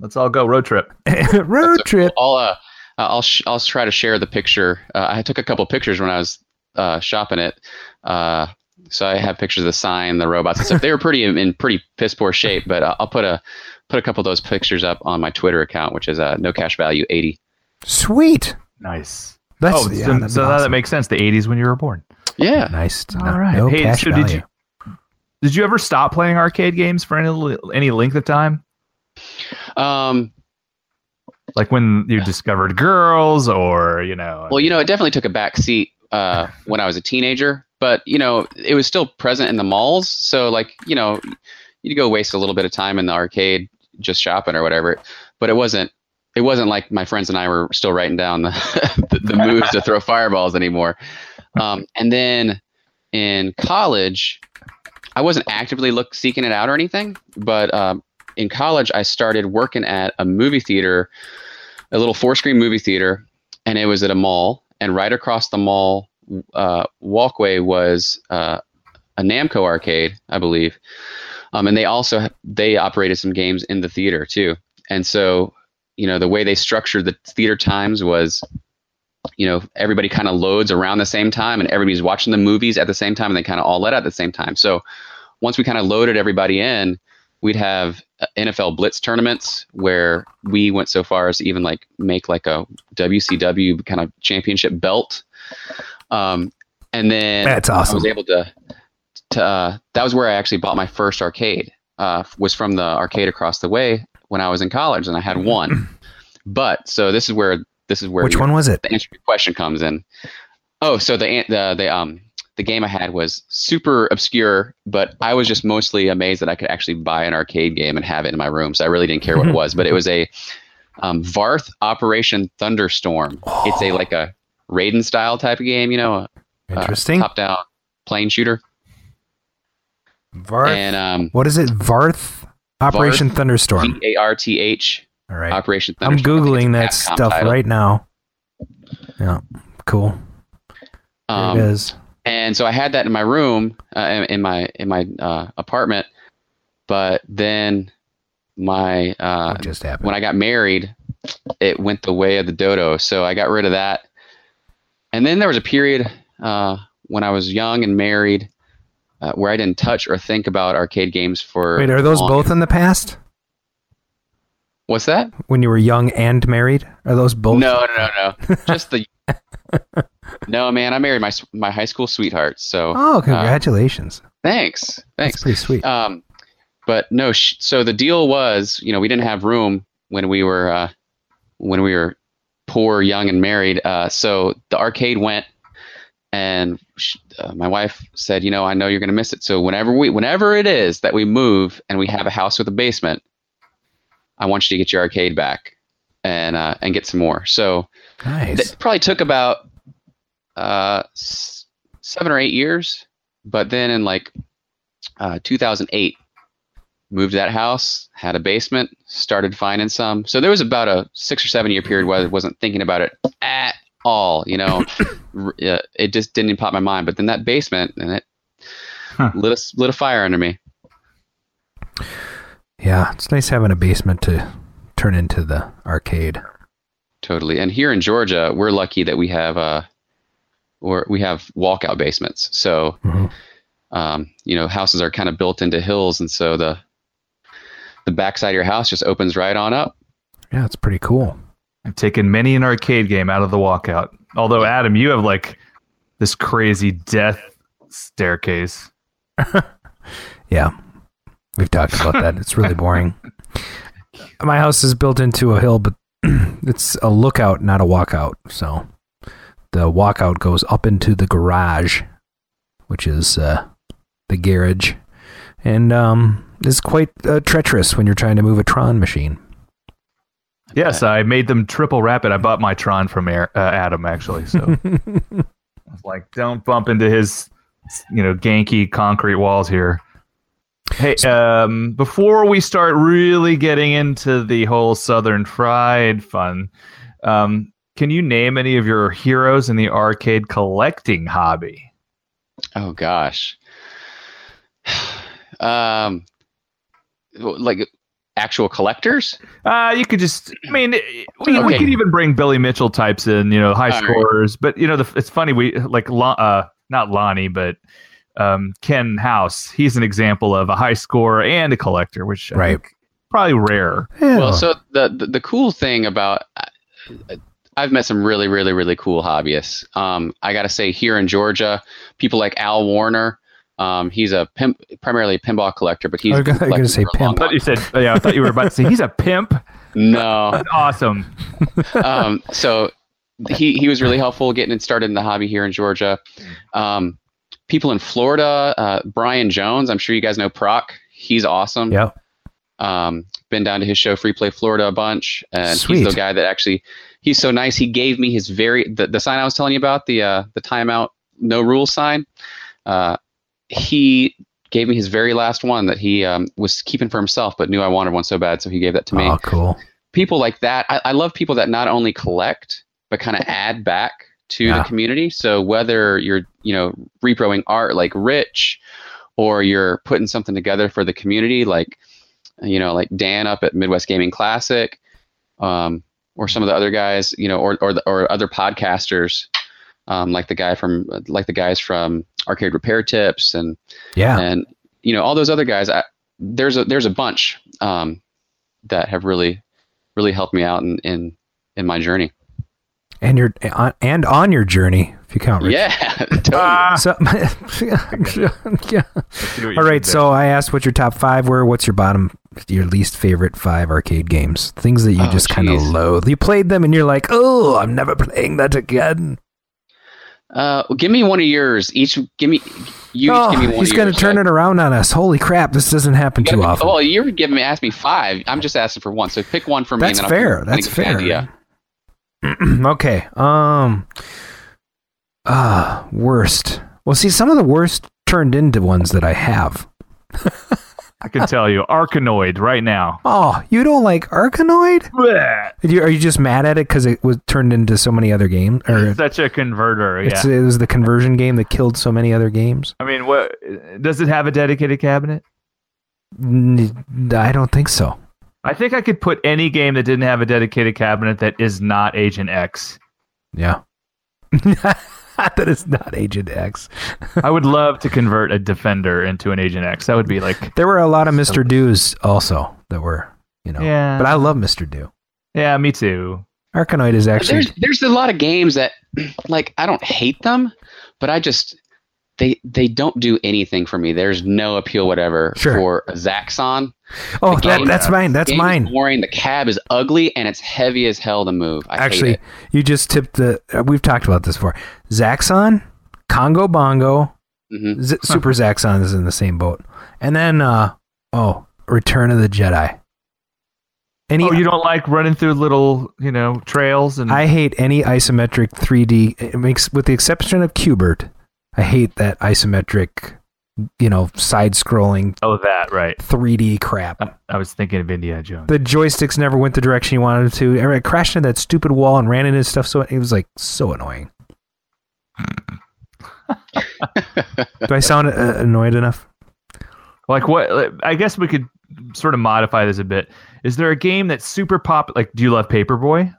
Let's all go road trip. Road So trip. I'll uh, I'll sh- I'll try to share the picture. Uh, I took a couple pictures when I was uh, shopping it. Uh, so I have pictures of the sign, the robots and stuff. They were pretty in, in pretty piss poor shape, but uh, I'll put a put a couple of those pictures up on my Twitter account, which is uh, no cash value eighty. Sweet. Nice. That's oh, yeah, so, that'd so now that makes sense. The '80s when you were born. Yeah. nice. to All know. right. No Hey, cash so did value. you- Did you ever stop playing arcade games for any any length of time? Um, Like when you discovered girls, or you know? well, you know, it definitely took a back seat uh, when I was a teenager, but you know, it was still present in the malls. So, like, you know, you'd go waste a little bit of time in the arcade just shopping or whatever. But it wasn't. It wasn't like my friends and I were still writing down the the, the moves to throw fireballs anymore. Um, and then in college, I wasn't actively look seeking it out or anything, but um, in college, I started working at a movie theater, a little four screen movie theater, and it was at a mall. And right across the mall uh, walkway was uh, a Namco arcade, I believe. Um, and they also they operated some games in the theater too. And so, you know, the way they structured the theater times was, you know, everybody kind of loads around the same time, and everybody's watching the movies at the same time, and they kind of all let out at the same time. So, once we kind of loaded everybody in, we'd have uh, NFL Blitz tournaments where we went so far as to even like make like a WCW kind of championship belt. Um, and then That's awesome. I was able to, to uh, that was where I actually bought my first arcade. Uh, was from the arcade across the way when I was in college, and I had one. But so this is where this is where Which one was it? the answer to your question comes in. Oh, so the the the um the game I had was super obscure, but I was just mostly amazed that I could actually buy an arcade game and have it in my room. So I really didn't care what it was, but it was a um, Varth Operation Thunderstorm. It's a like a Raiden style type of game, you know, a, Interesting. top down plane shooter. Varth. And um, what is it? Varth Operation Thunderstorm. V A R T H All right. Operation I'm Thunderstorm. I think googling that Capcom stuff title. right now. Yeah. Cool. Um, it is. and so I had that in my room, uh, in, in my in my uh, apartment. But then my uh, just happened? when I got married, it went the way of the dodo. So I got rid of that. And then there was a period uh, when I was young and married uh, where I didn't touch or think about arcade games for. Wait, are those long. both in the past? What's that? When you were young and married? Are those both? No, no, no, no. Just the. no, man, I married my my high school sweetheart. So Oh, uh, congratulations. thanks, That's thanks. pretty sweet. Um, but no, sh- so the deal was, you know, we didn't have room when we were uh, when we were poor, young, and married. Uh, so the arcade went, and sh- uh, my wife said, you know, I know you're going to miss it. So whenever we, whenever it is that we move and we have a house with a basement, I want you to get your arcade back and uh, and get some more. So nice. it probably took about uh, s- seven or eight years, but then in like uh, 2008, moved that house, had a basement, started finding some. So there was about a six or seven year period where I wasn't thinking about it at all. You know, it just didn't even pop my mind. But then that basement and it Huh. lit a lit a fire under me. Yeah, it's nice having a basement to turn into the arcade. Totally. And here in Georgia, we're lucky that we have uh, or we have walkout basements. So Mhm. um, you know, houses are kind of built into hills, and so the the backside of your house just opens right on up. Yeah, it's pretty cool. I've taken many an arcade game out of the walkout. Although Adam, you have like this crazy death staircase. Yeah, we've talked about that. It's really boring. My house is built into a hill, but it's a lookout, not a walkout. So the walkout goes up into the garage, which is uh, the garage, and um, is quite uh, treacherous when you're trying to move a Tron machine. Yes, I made them triple rapid. I bought my Tron from Air, uh, Adam actually. So I was like, don't bump into his, you know, ganky concrete walls here. Hey, um, before we start really getting into the whole Southern Fried fun, um, can you name any of your heroes in the arcade collecting hobby? Oh gosh. Um, like actual collectors. Uh, you could just, I mean, we, we could even bring Billy Mitchell types in, you know, high All right. scorers. But you know, the, it's funny we like, Lon- uh, not Lonnie, but um, Ken House. He's an example of a high scorer and a collector, which Right. probably rare. Yeah. Well, so the, the the cool thing about I've met some really really really cool hobbyists. Um, I got to say here in Georgia, people like Al Warner. Um, he's a pimp, primarily a pinball collector, but he's I was gonna- been I was gonna collecting say for a long I thought you said, yeah, I thought you were about to say he's a pimp. No, That's awesome. um, so he he was really helpful getting it started in the hobby here in Georgia. Um, people in Florida, uh, Brian Jones. I'm sure you guys know Proc. He's awesome. yeah. Um, been down to his show Free Play Florida a bunch, and Sweet. he's the guy that actually he's so nice. He gave me his very the, the sign I was telling you about the uh, the timeout no rules sign. Uh, he gave me his very last one that he um, was keeping for himself, but knew I wanted one so bad, so he gave that to me. Oh, cool. People like that, I, I love people that not only collect but kind of add back to Yeah. the community. So whether you're you know reproing art like Rich, or you're putting something together for the community like you know like Dan up at Midwest Gaming Classic, um, or some of the other guys, you know, or or the, or other podcasters. Um, like the guy from, like the guys from Arcade Repair Tips, and Yeah. and you know all those other guys I, there's a there's a bunch um, that have really really helped me out in in, in my journey And you're on, and on your journey, if you count. Rich. yeah totally. Ah, So, yeah. see what you All right. did there. So I asked what your top five were. What's your bottom your least favorite five arcade games? Things that you Oh, just kind of loathe. You played them and you're like, oh, I'm never playing that again. Uh, well, give me one of yours. Each, give me. You oh, each give me one. he's going to turn it around on us. Holy crap! This doesn't happen too gotta- often. Well, you're giving me ask me five. I'm just asking for one. So pick one for me. That's fair. That's think of an fair. Yeah. okay. Um. Uh, worst. Well, see, some of the worst turned into ones that I have. I can tell you, Arkanoid right now. Oh, you don't like Arkanoid? Are you, are you just mad at it because it was turned into so many other games? Or Such a converter. it's, Yeah. it was the conversion game that killed so many other games? I mean, what does it have a dedicated cabinet? I don't think so. I think I could put any game that didn't have a dedicated cabinet that is not Agent X. Yeah. that is not Agent X. I would love to convert a Defender into an Agent X. That would be like, There were a lot of Mr. Doos also that were, you know. Yeah. But I love Mr. Do. yeah, me too. Arkanoid is actually. There's there's a lot of games that like I don't hate them, but I just they they don't do anything for me. There's no appeal whatever Sure. for Zaxxon. Oh, the that, that's mine. That's Game is mine. boring. The cab is ugly and it's heavy as hell to move. I Actually, hate it. you just tipped the. Uh, we've talked about this before. Zaxxon, Congo Bongo, Mhm. Z- Super Zaxxon is in the same boat, and then uh oh, Return of the Jedi. Any, Oh, you don't like running through little, you know, trails and I hate any isometric 3D. It makes, with the exception of Q*bert, I hate that isometric, you know, side-scrolling oh that right. 3D crap. I, I was thinking of Indiana Jones. The joysticks never went the direction you wanted them to. I crashed into that stupid wall and ran into stuff, so it was like so annoying. Do I sound uh, annoyed enough? Like what? I guess we could sort of modify this a bit. Is there a game that's super pop? Like, do you love Paperboy?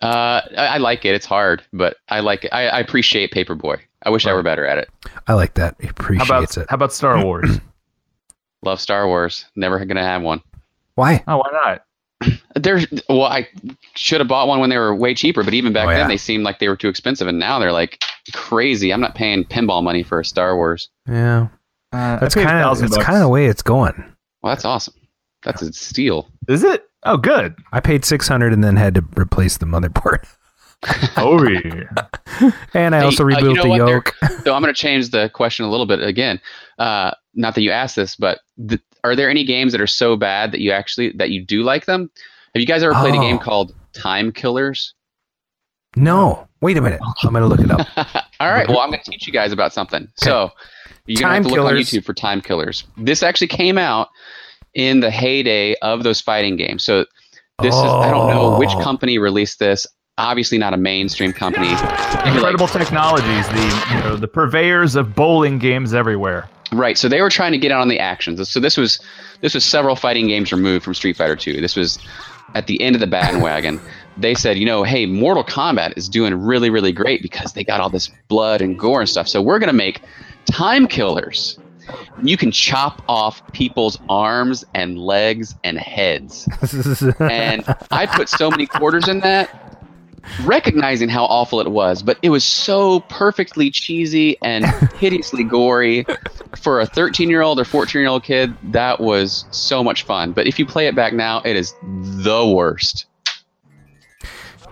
Uh, I, I like it. It's hard, but I like it. I, I appreciate Paperboy. I wish I were better at it. I like that. He How appreciates about it. how about Star Wars? Love Star Wars. Never gonna have one. Why? oh, why not? There's well, I should have bought one when they were way cheaper, but even back Oh, then yeah. they seemed like they were too expensive, and now they're like crazy. I'm not paying pinball money for a Star Wars. Yeah, Uh, that's kind of 1,000 that's kind of the way it's going. Well, that's awesome. That's a steal. Is it? Oh, good. I paid six hundred and then had to replace the motherboard, Oh yeah. and I Hey, also uh, you rebuilt know the what? Yoke. So I'm going to change the question a little bit again. Uh, not that you asked this, but th- are there any games that are so bad that you actually that you do like them? Have you guys ever played a game Oh. called Time Killers? No, wait a minute. I'm gonna look it up. All right. Well, I'm going to teach you guys about something. So you're going to have Time to look on YouTube for Time Killers. This actually came out in the heyday of those fighting games. So this is I don't know which Oh. company released this. Obviously not a mainstream company. Maybe like- Incredible technologies, the you know the purveyors of bowling games everywhere. Right. So they were trying to get out on the actions. So this was this was several fighting games removed from Street Fighter 2. This was at the end of the bandwagon. they said, you know, hey, Mortal Kombat is doing really, really great because they got all this blood and gore and stuff. So we're gonna make time killers. You can chop off people's arms and legs and heads. And I put so many quarters in that, recognizing how awful it was, but it was so perfectly cheesy and hideously gory for a 13 year old or 14 year old kid. That was so much fun. But if you play it back now, it is the worst.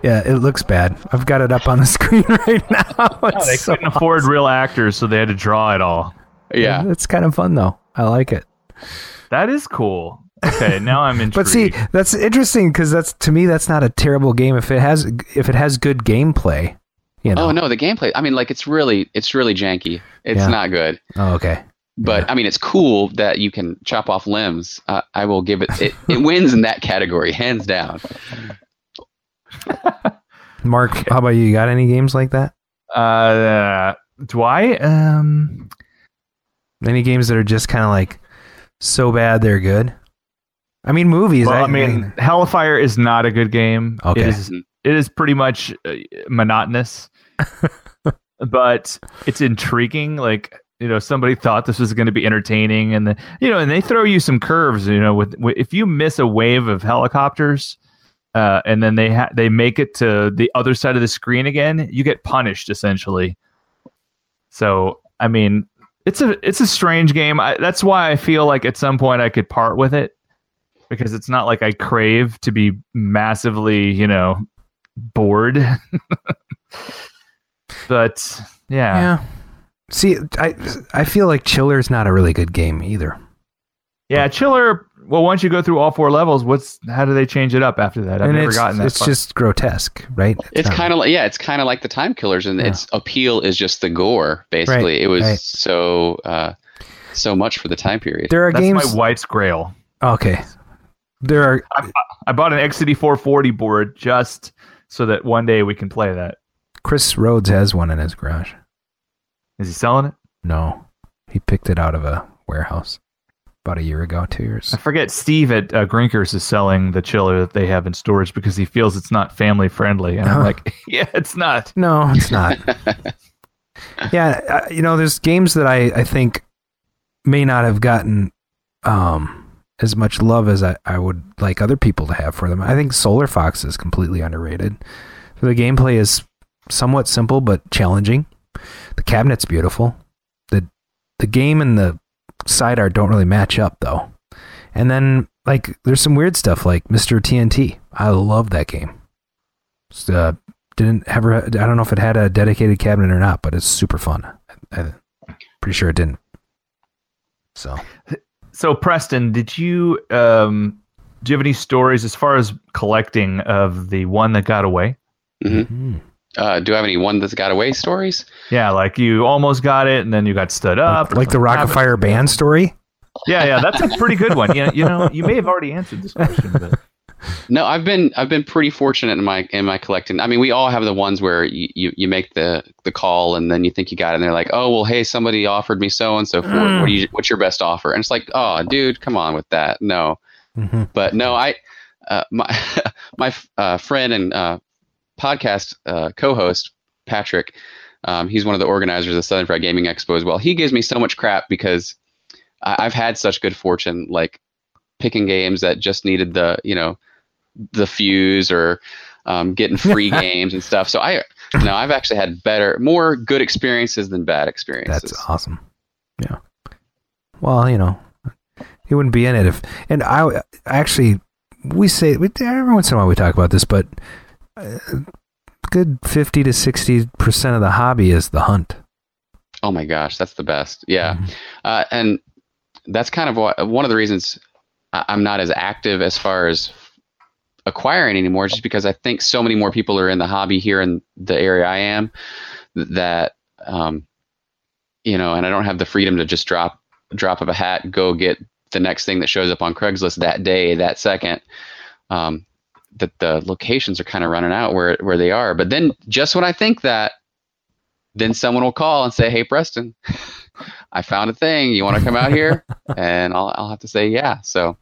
yeah, it looks bad. I've got it up on the screen right now. It's they so couldn't afford real actors, so they had to draw it all. Yeah. it's kind of fun though. I like it. That is cool. Okay, now I'm intrigued. But see, that's interesting because that's to me that's not a terrible game if it has if it has good gameplay. You know. Oh no, the gameplay. I mean, like it's really, it's really janky. It's Yeah. not good. Oh, okay. But I mean, it's cool that you can chop off limbs. Uh, I will give it. It, it wins in that category, hands down. Mark, how about you? You got any games like that? uh, do I? Um, Any games that are just kind of like so bad they're good? I mean, movies. well, I mean, Hellfire is not a good game. Okay. It is, it is pretty much uh, monotonous, but it's intriguing. Like you know, somebody thought this was going to be entertaining, and the you know, and they throw you some curves. You know, with, with if you miss a wave of helicopters. Uh, and then they ha- they make it to the other side of the screen again. You get punished essentially. So I mean, it's a it's a strange game. I, that's why I feel like at some point I could part with it. Because it's not like I crave to be massively, you know, bored. but yeah. Yeah. See, I I feel like Chiller's not a really good game either. Yeah, Chiller. Well, once you go through all four levels, what's how do they change it up after that? I've and never gotten that. it's far. just grotesque, right? It's not- kind of like yeah, it's kind of like the time killers, and Yeah. its appeal is just the gore. Basically, Right, it was right. so uh, so much for the time period. there are that's games. my wife's grail. okay, there are. I bought an Exidy 440 board just so that one day we can play that. Chris Rhodes has one in his garage. Is he selling it? No, he picked it out of a warehouse about a year ago, two years. I forget. Steve at uh, Grinkers is selling the chiller that they have in storage because he feels it's not family friendly, and I'm like, yeah, it's not. No, it's not. yeah, uh, you know, there's games that I, I think may not have gotten um, as much love as I, I would like other people to have for them. I think Solar Fox is completely underrated. The gameplay is somewhat simple but challenging. The cabinet's beautiful. the The game and the side art don't really match up though. And then like there's some weird stuff like Mr. TNT. I love that game. Uh, didn't ever I don't know if it had a dedicated cabinet or not, but it's super fun. I, I'm pretty sure it didn't. So So Preston, did you um, do you have any stories as far as collecting of the one that got away? mm, Uh, do I have any one that's got away stories? Yeah, like you almost got it and then you got stood up. or like the something Rocket. Fire band story. Yeah, yeah, that's a pretty good one. You know, you know, you may have already answered this question, but No, I've been I've been pretty fortunate in my in my collecting. I mean, we all have the ones where you, you, you make the the call and then you think you got it, and they're like, oh well, hey, somebody offered me so and so for Mm. what do you what's your best offer? And it's like, oh, dude, come on with that. No, hmm but no, I uh, my my uh, friend and uh, podcast uh, co-host Patrick, um, he's one of the organizers of the Southern Fried Gaming Expo as well. He gives me so much crap because I, I've had such good fortune, like picking games that just needed the you know the fuse or um, getting free games and stuff. So I no, I've actually had better, more good experiences than bad experiences. That's awesome. Yeah. Well, you know, he wouldn't be in it if. And I actually, we say we, every once in a while we talk about this, but uh, good fifty to sixty percent of the hobby is the hunt. Oh my gosh, that's the best. Yeah. Mhm. Uh, and that's kind of what, one of the reasons I'm not as active as far as acquiring anymore, just because I think so many more people are in the hobby here in the area I am that, um, you know, and I don't have the freedom to just drop drop of a hat, go get the next thing that shows up on Craigslist that day, that second. Um, that the locations are kind of running out where where they are. But then just when I think that, then someone will call and say, "Hey, Preston, I found a thing. You want to come out here?" and I'll I'll have to say yeah. So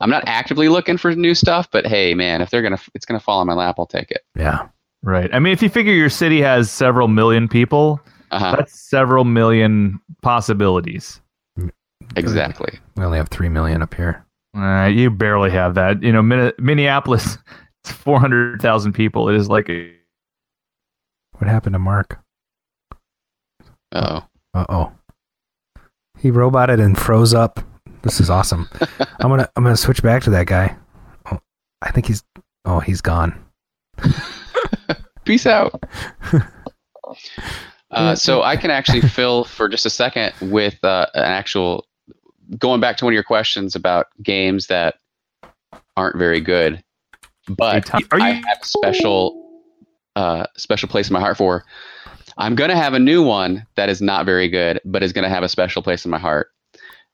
I'm not actively looking for new stuff, but hey, man, if they're gonna it's gonna fall on my lap, I'll take it. Yeah. right. I mean, if you figure your city has several million people, Uh-huh. that's several million possibilities. Exactly. We only have three million up here. Uh, you barely have that. You know, Min- Minneapolis, it's four hundred thousand people. It is like a What happened to Mark? Oh, Uh oh. He roboted and froze up. This is awesome. I'm gonna I'm gonna switch back to that guy. Oh, I think he's oh he's gone. peace out. Uh, so I can actually fill for just a second with uh, an actual going back to one of your questions about games that aren't very good, but Are you- I have a special uh, special place in my heart for. I'm gonna have a new one that is not very good, but is gonna have a special place in my heart,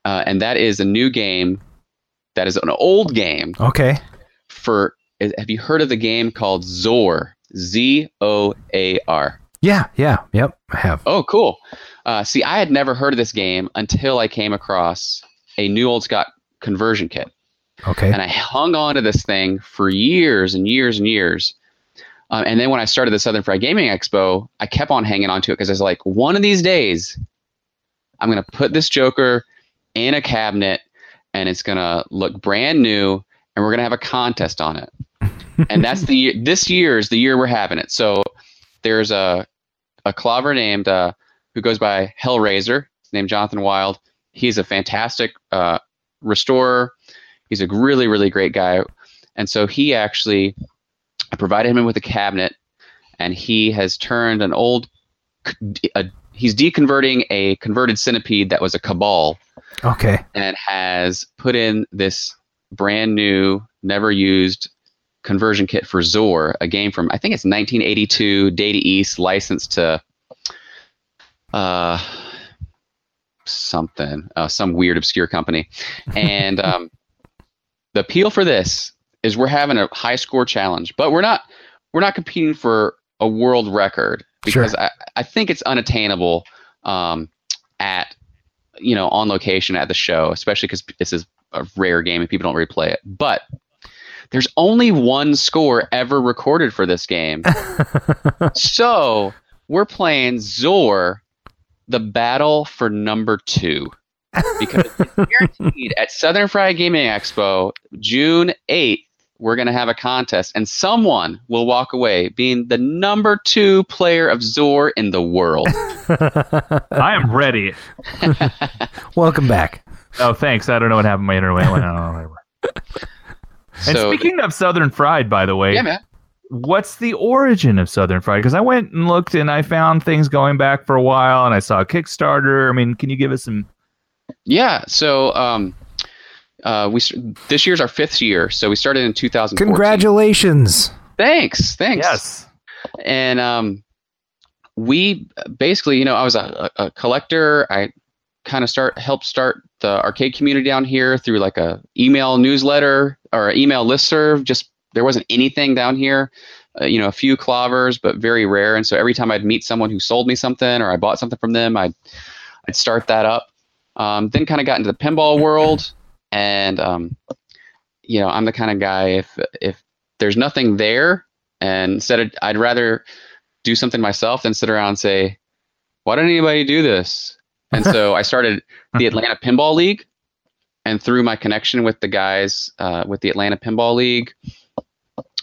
uh, and that is a new game that is an old game Okay. for. Have you heard of the game called Zoar? Z O A R. Yeah, yeah, yep, I have. Oh, cool. Uh, see, I had never heard of this game until I came across a New Old Stock conversion kit. Okay. And I hung on to this thing for years and years and years. Um, and then when I started the Southern Fried Gaming Expo, I kept on hanging on to it because I was like, one of these days, I'm going to put this Joker in a cabinet and it's going to look brand new and we're going to have a contest on it. and that's the this year is the year we're having it. So there's a, a KLOVer named, uh, who goes by Hellraiser, named Jonathan Wild. He's a fantastic uh, restorer. he's a really really great guy, and so he actually I provided him with a cabinet, and he has turned an old a, he's deconverting a converted centipede that was a cabal Okay. and has put in this brand new, never used conversion kit for Zoar, a game from I think it's 1982, Data East, licensed to uh something, uh, some weird obscure company, and um, the appeal for this is we're having a high score challenge, but we're not we're not competing for a world record because I, I think it's unattainable um, at you know on location at the show, especially because this is a rare game and people don't replay it. But there's only one score ever recorded for this game, so we're playing Zoar, the battle for number two. because it's guaranteed at Southern Fried Gaming Expo, June 8th, we're going to have a contest, and someone will walk away being the number two player of Zoar in the world. I am ready. Welcome back. Oh, thanks. I don't know what happened. My internet went out. whatever. And so, speaking of Southern Fried, by the way, yeah, man. what's the origin of Southern Fried? Because I went and looked and I found things going back for a while, and I saw a Kickstarter. I mean, can you give us some? Yeah. So, um, uh, we s- this year's our fifth year, so we started in 2014. Congratulations. Thanks, thanks. Yes. and um, we basically, you know, I was a, a a collector. I kind of start helped start the arcade community down here through like a email newsletter or a email listserv. Just there wasn't anything down here. Uh, you know, a few KLOVers, but very rare. And so every time I'd meet someone who sold me something or I bought something from them, I'd I'd start that up. Um, then kind of got into the pinball world, and um, you know, I'm the kind of guy if if there's nothing there, and instead of, I'd rather do something myself than sit around and say, why didn't anybody do this? And so I started the Atlanta Pinball League, and through my connection with the guys uh, with the Atlanta Pinball League,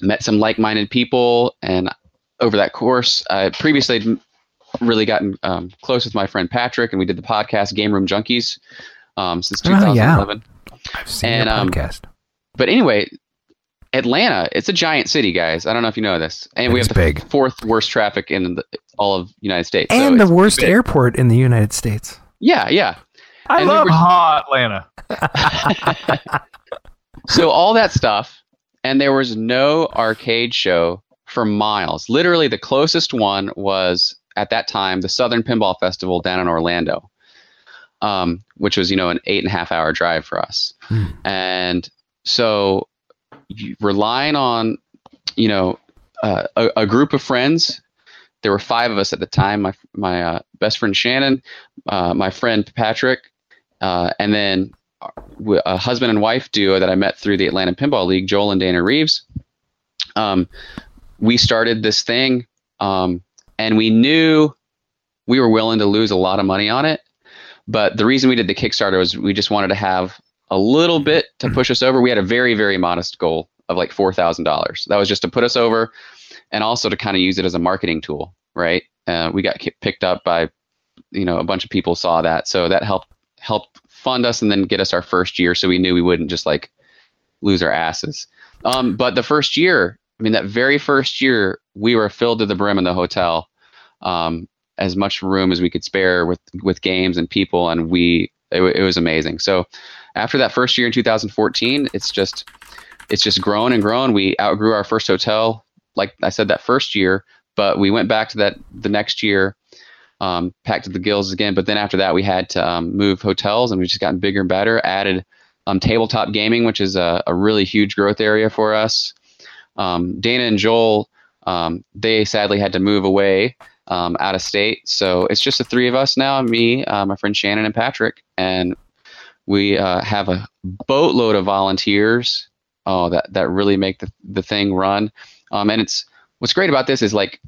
met some like-minded people, and over that course, I previously really gotten um, close with my friend Patrick, and we did the podcast Game Room Junkies um, since Oh, yeah. 2011 I've seen And, your um, podcast. but anyway, Atlanta, it's a giant city, guys. I don't know if you know this, and we have the big. fourth worst traffic in the, all of United States. So and the worst big. airport in the United States. Yeah, yeah. I And we love were- hot Atlanta. So all that stuff, and there was no arcade show for miles. Literally, the closest one was at that time the Southern Pinball Festival down in Orlando, um, which was you know an eight and a half hour drive for us. Hmm. And so, relying on you know uh, a, a group of friends. There were five of us at the time. My my uh, best friend Shannon, uh, my friend Patrick, uh, and then a husband and wife duo that I met through the Atlanta Pinball League, Joel and Dana Reeves. Um, we started this thing, um, and we knew we were willing to lose a lot of money on it. But the reason we did the Kickstarter was we just wanted to have a little bit to push us over. We had a very, very modest goal of like four thousand dollars. That was just to put us over, and also to kind of use it as a marketing tool, right? Uh, we got ki- picked up by, you know, a bunch of people saw that, so that helped helped fund us and then get us our first year. So we knew we wouldn't just like lose our asses. Um, but the first year, I mean, that very first year, we were filled to the brim in the hotel, um, as much room as we could spare with with games and people, and we it, it was amazing. So after that first year in 2014, it's just it's just grown and grown. We outgrew our first hotel, like I said, that first year, but we went back to that the next year, um, packed the gills again. But then after that, we had to um, move hotels, and we've just gotten bigger and better. Added um, tabletop gaming, which is a, a really huge growth area for us. Um, Dana and Joel, um, they sadly had to move away um, out of state, so it's just the three of us now. Me, uh, my friend Shannon, and Patrick, and we uh, have a boatload of volunteers. Oh, that that really make the the thing run. Um, and it's what's great about this is like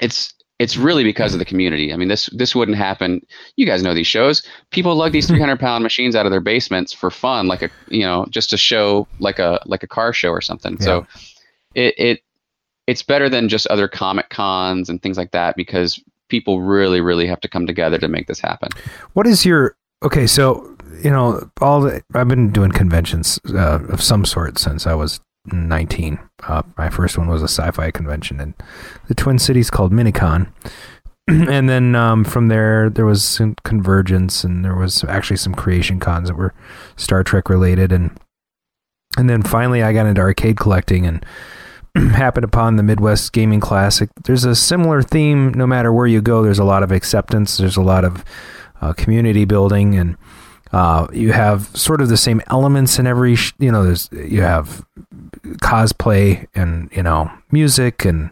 it's it's really because of the community. I mean, this this wouldn't happen. You guys know these shows. People lug these 300 pound machines out of their basements for fun, like a you know just to show like a like a car show or something. So it it it's better than just other comic cons and things like that because people really really have to come together to make this happen. What is your okay? So you know, all the, I've been doing conventions uh, of some sort since I was 19. Uh, my first one was a sci-fi convention in the Twin Cities called Minicon. and then um, from there, there was some Convergence, and there was actually some Creation Cons that were Star Trek related, and and then finally, I got into arcade collecting and happened upon the Midwest Gaming Classic. There's a similar theme no matter where you go. There's a lot of acceptance. There's a lot of uh, community building, and uh, you have sort of the same elements in every. Sh- you know, there's you have cosplay and you know music and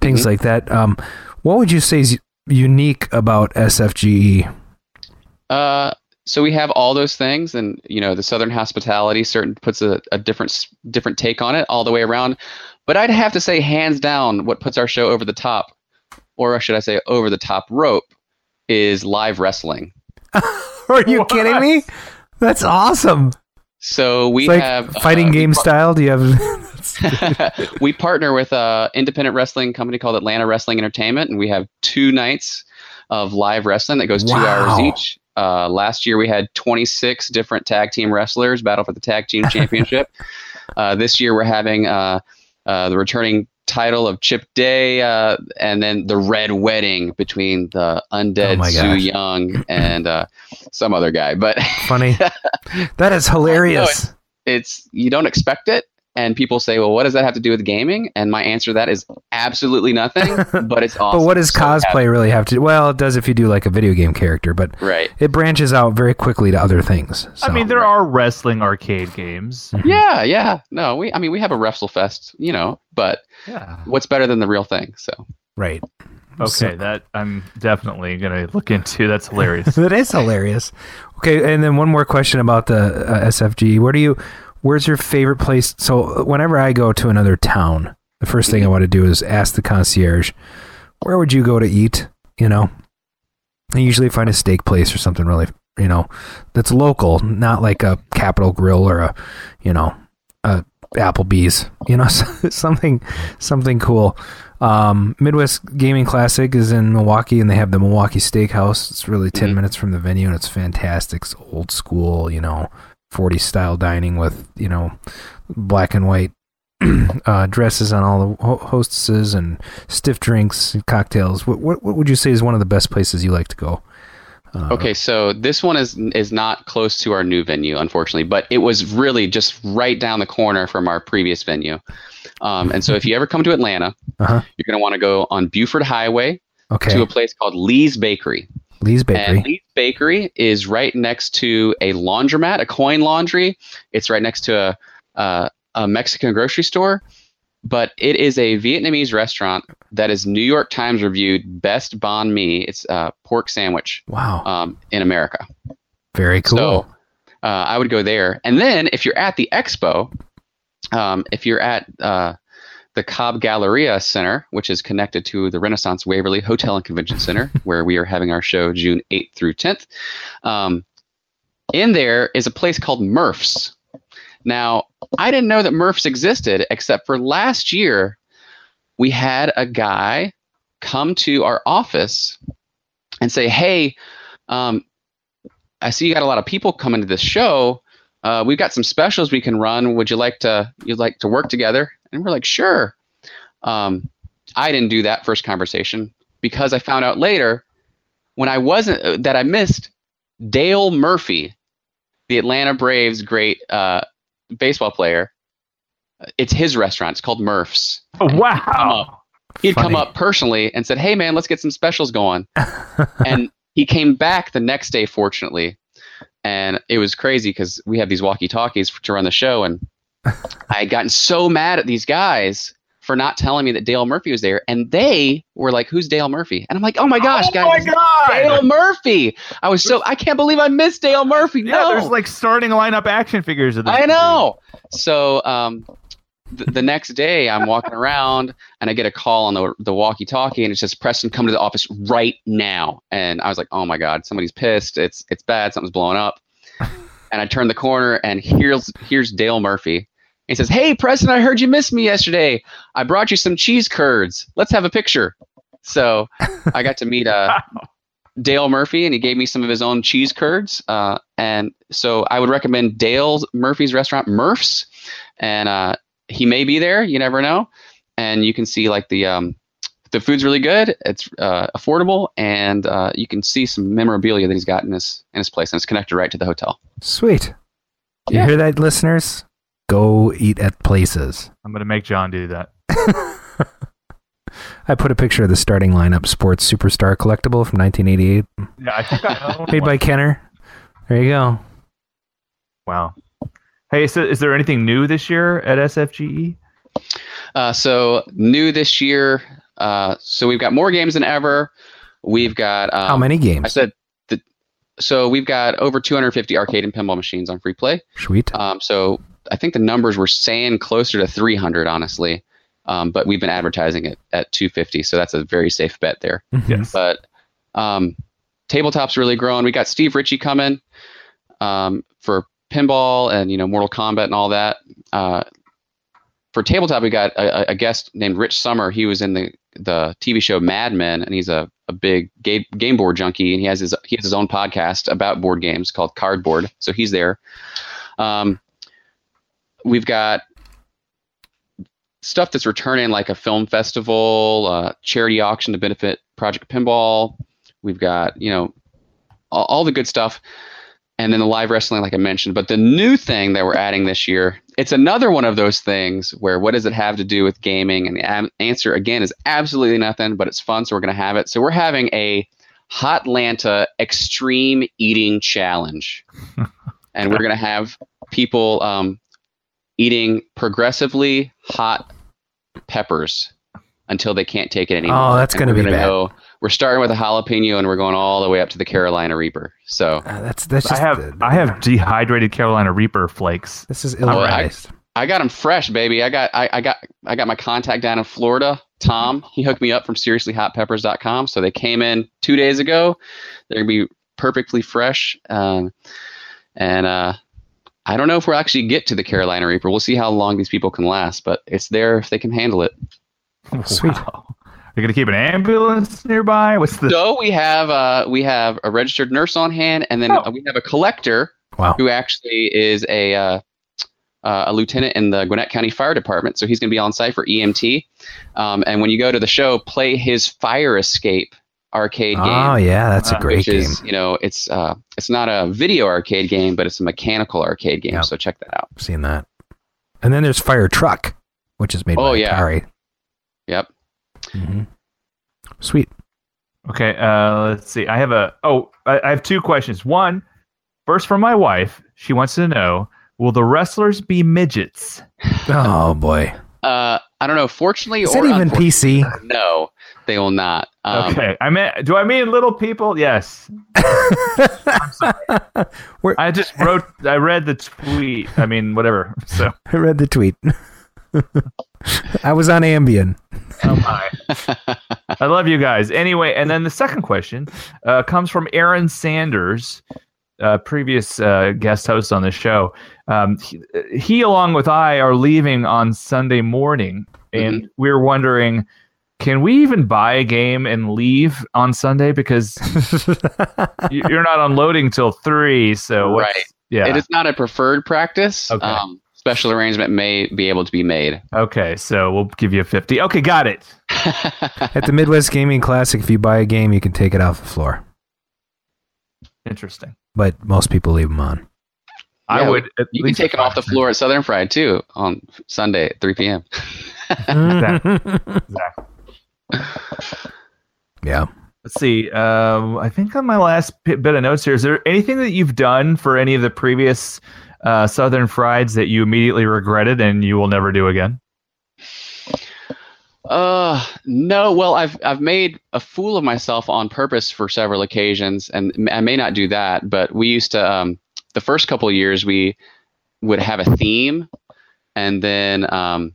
things Mhm. like that. Um, what would you say is unique about SFGE? Uh, so we have all those things, and you know, the Southern hospitality certain puts a, a different different take on it all the way around. But I'd have to say, hands down, what puts our show over the top, or should I say, over the top rope, is live wrestling. Are you What? kidding me? That's awesome. So we It's like have fighting uh, game par- style. Do you have? we partner with a independent wrestling company called Atlanta Wrestling Entertainment, and we have two nights of live wrestling that goes two Wow. hours each. Uh, last year we had 26 different tag team wrestlers battle for the tag team championship. uh, this year we're having uh, the returning title of Chip Day, uh, and then the Red Wedding between the Oh undead my Sue. Young and uh, some other guy. But funny. That is hilarious. it's you don't expect it and people say well what does that have to do with gaming and my answer to that is absolutely nothing but it's awesome But what does So cosplay really have to do? Well, it does if you do like a video game character, but right it branches out very quickly to other things. I mean, there are wrestling arcade games. Mhm. yeah yeah no we i mean we have a wrestlefest you know but Yeah. what's better than the real thing so right. Okay, So- that I'm definitely gonna look into. That's hilarious. that is hilarious. Okay, and then one more question about the uh, SFG. Where do you? Where's your favorite place? So whenever I go to another town, the first thing I want to do is ask the concierge, "Where would you go to eat?" You know, I usually find a steak place or something really, you know, that's local, not like a Capital Grille or a, you know, a Applebee's. You know, something something cool. Um, Midwest Gaming Classic is in Milwaukee, and they have the Milwaukee Steakhouse. It's really 10 Mhm. minutes from the venue, and it's fantastic. It's old school, you know, 40 style dining with you know black and white uh, dresses on all the hostesses and stiff drinks and cocktails. What, what what would you say is one of the best places you like to go? Uh, okay so this one is is not close to our new venue unfortunately but it was really just right down the corner from our previous venue um, and so if you ever come to atlanta Uh-huh. you're going to want to go on buford highway Okay, to a place called lee's bakery Lee's Bakery. And Lee's Bakery is right next to a laundromat, a coin laundry. It's right next to a, uh, a Mexican grocery store. But it is a Vietnamese restaurant that is New York Times reviewed best banh mi. It's a pork sandwich wow, um, in America. very cool. So uh, I would go there. And then if you're at the expo, um, if you're at uh, the Cobb Galleria Center, which is connected to the Renaissance Waverly Hotel and Convention Center, where we are having our show June 8th through 10th, um, in there is a place called Murph's. Now, I didn't know that Murph's existed, except for last year, we had a guy come to our office and say, Hey, um, I see you got a lot of people coming to this show. Uh, we've got some specials we can run. Would you like to you'd like to work together? And we're like, sure. Um, I didn't do that first conversation because I found out later when I wasn't uh, that I missed Dale Murphy, the Atlanta Braves great uh, baseball player. It's his restaurant. It's called Murph's. wow. He'd come Funny. up personally and said, "Hey, man, let's get some specials going." and he came back the next day, fortunately, and it was crazy because we have these walkie-talkies to run the show, and I had gotten so mad at these guys for not telling me that Dale Murphy was there, and they were like, "Who's Dale Murphy?" And I'm like, "Oh my gosh, oh guys, my it's god! Dale Murphy!" I was so I can't believe I missed Dale Murphy. yeah, no, there's like starting lineup action figures of this. I know. So um, th- the next day, I'm walking around and I get a call on the the walkie-talkie, and it says Preston, come to the office right now. And I was like, oh my god, somebody's pissed. It's it's bad. Something's blowing up. and I turn the corner, and here's here's Dale Murphy. He says, "Hey, Preston, I heard you missed me yesterday. I brought you some cheese curds. Let's have a picture." So I got to meet uh, Dale Murphy, and he gave me some of his own cheese curds. Uh, and so I would recommend Dale Murphy's restaurant, Murph's, and uh, he may be there. You never know. And you can see like the um, the food's really good. It's uh, affordable, and uh, you can see some memorabilia that he's got in his in his place, and it's connected right to the hotel. Sweet. You Yeah. hear that, listeners? Go eat at places. I'm gonna make John do that. I put a picture of the starting lineup sports superstar collectible from 1988, Yeah, I think I own made one. by Kenner. There you go. Wow. Hey, so is there anything new this year at SFGE? Uh, so new this year. Uh, so we've got more games than ever. We've got um, How many games? I said that. So we've got over 250 arcade and pinball machines on free play. Sweet. Um, so I think the numbers were saying closer to 300, honestly. Um, but we've been advertising it at 250, so that's a very safe bet there. Mhm. Yes. But um, tabletop's really growing. We got Steve Ritchie coming um, for pinball and you know Mortal Kombat and all that. Uh, for tabletop, we got a, a guest named Rich Sommer. He was in the the TV show Mad Men, and he's a, a big game, game board junkie, and he has his he has his own podcast about board games called Cardboard. So he's there. Um, we've got stuff that's returning, like a film festival, uh, charity auction to benefit Project Pinball. We've got you know all, all the good stuff, and then the live wrestling, like I mentioned. But the new thing that we're adding this year, it's another one of those things where what does it have to do with gaming? And the am- answer again is absolutely nothing, but it's fun, so we're going to have it. So we're having a Hotlanta Extreme Eating Challenge, and we're going to have people um, eating progressively hot peppers until they can't take it anymore. Oh, that's gonna we're be bad. Go, we're starting with a jalapeno, and we're going all the way up to the Carolina Reaper. So Uh, that's that's I just. have uh, I have dehydrated Carolina Reaper flakes. This is Well, I- ill-advised. I got them fresh, baby. I got I, I got I got my contact down in Florida. Tom, he hooked me up from seriouslyhotpeppers.com. So they came in two days ago. They're gonna be perfectly fresh. Um, and uh, I don't know if we'll actually get to the Carolina Reaper. We'll see how long these people can last, but it's there if they can handle it. Sweet. Wow. Are you gonna keep an ambulance nearby? What's the? So we have uh, we have a registered nurse on hand, and then Oh. we have a collector Wow. who actually is a uh, uh, a lieutenant in the Gwinnett County Fire Department. So he's going to be on site for EMT. Um, and when you go to the show, play his Fire Escape arcade game. Oh yeah, that's a uh, great which game. is, you know, it's uh, it's not a video arcade game, but it's a mechanical arcade game. Yeah. So check that out. I've seen that. And then there's Fire Truck, which is made Oh, by yeah. Atari. Yep. hmm Sweet. Okay, uh, let's see. I have a. Oh, I, I have two questions. One, first from my wife. She wants to know: Will the wrestlers be midgets? Oh boy. Uh, I don't know. Fortunately, Is or it even PC? No, they will not. Um, okay, I mean, do I mean little people? Yes. Where- I just wrote. I read the tweet. I mean, whatever. So. I read the tweet. I was on Ambien. Oh my. I love you guys. Anyway, and then the second question uh, comes from Aaron Sanders, uh, previous uh, guest host on the show. Um, he, he, along with I, are leaving on Sunday morning, and we're wondering. Can we even buy a game and leave on Sunday because you- you're not unloading till three? So Right. yeah. It is not a preferred practice. Okay. Um, special arrangement may be able to be made. okay, so we'll give you a fifty. Okay, got it. At the Midwest Gaming Classic, if you buy a game, you can take it off the floor. Interesting. But most people leave them on. I would. at You can least take it off the floor at Southern Fried too on Sunday at 3 p.m. Exactly. yeah. Let's see. Um, I think on my last bit bit of notes here, is there anything that you've done for any of the previous uh, Southern Frieds that you immediately regretted and you will never do again? Uh, no. Well, I've I've made a fool of myself on purpose for several occasions, and I may not do that. But we used to. Um, the first couple of years, we would have a theme, and then um,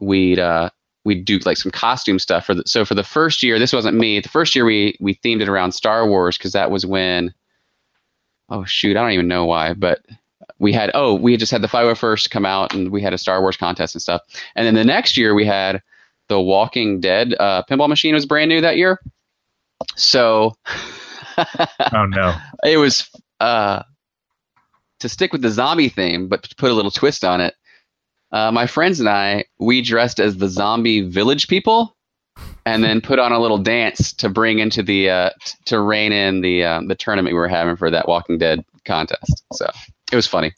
we'd uh, we'd do like some costume stuff for the. So for the first year, this wasn't me. The first year, we we themed it around Star Wars because that was when. Oh shoot! I don't even know why, but we had oh we had just had the 501st come out and we had a Star Wars contest and stuff, and then the next year we had the Walking Dead uh, pinball machine was brand new that year. So Oh no. it was uh, to stick with the zombie theme, but to put a little twist on it. Uh, my friends and I, we dressed as the zombie village people, and then put on a little dance to bring into the uh, t- to rein in the um, the tournament we were having for that Walking Dead contest. So it was funny,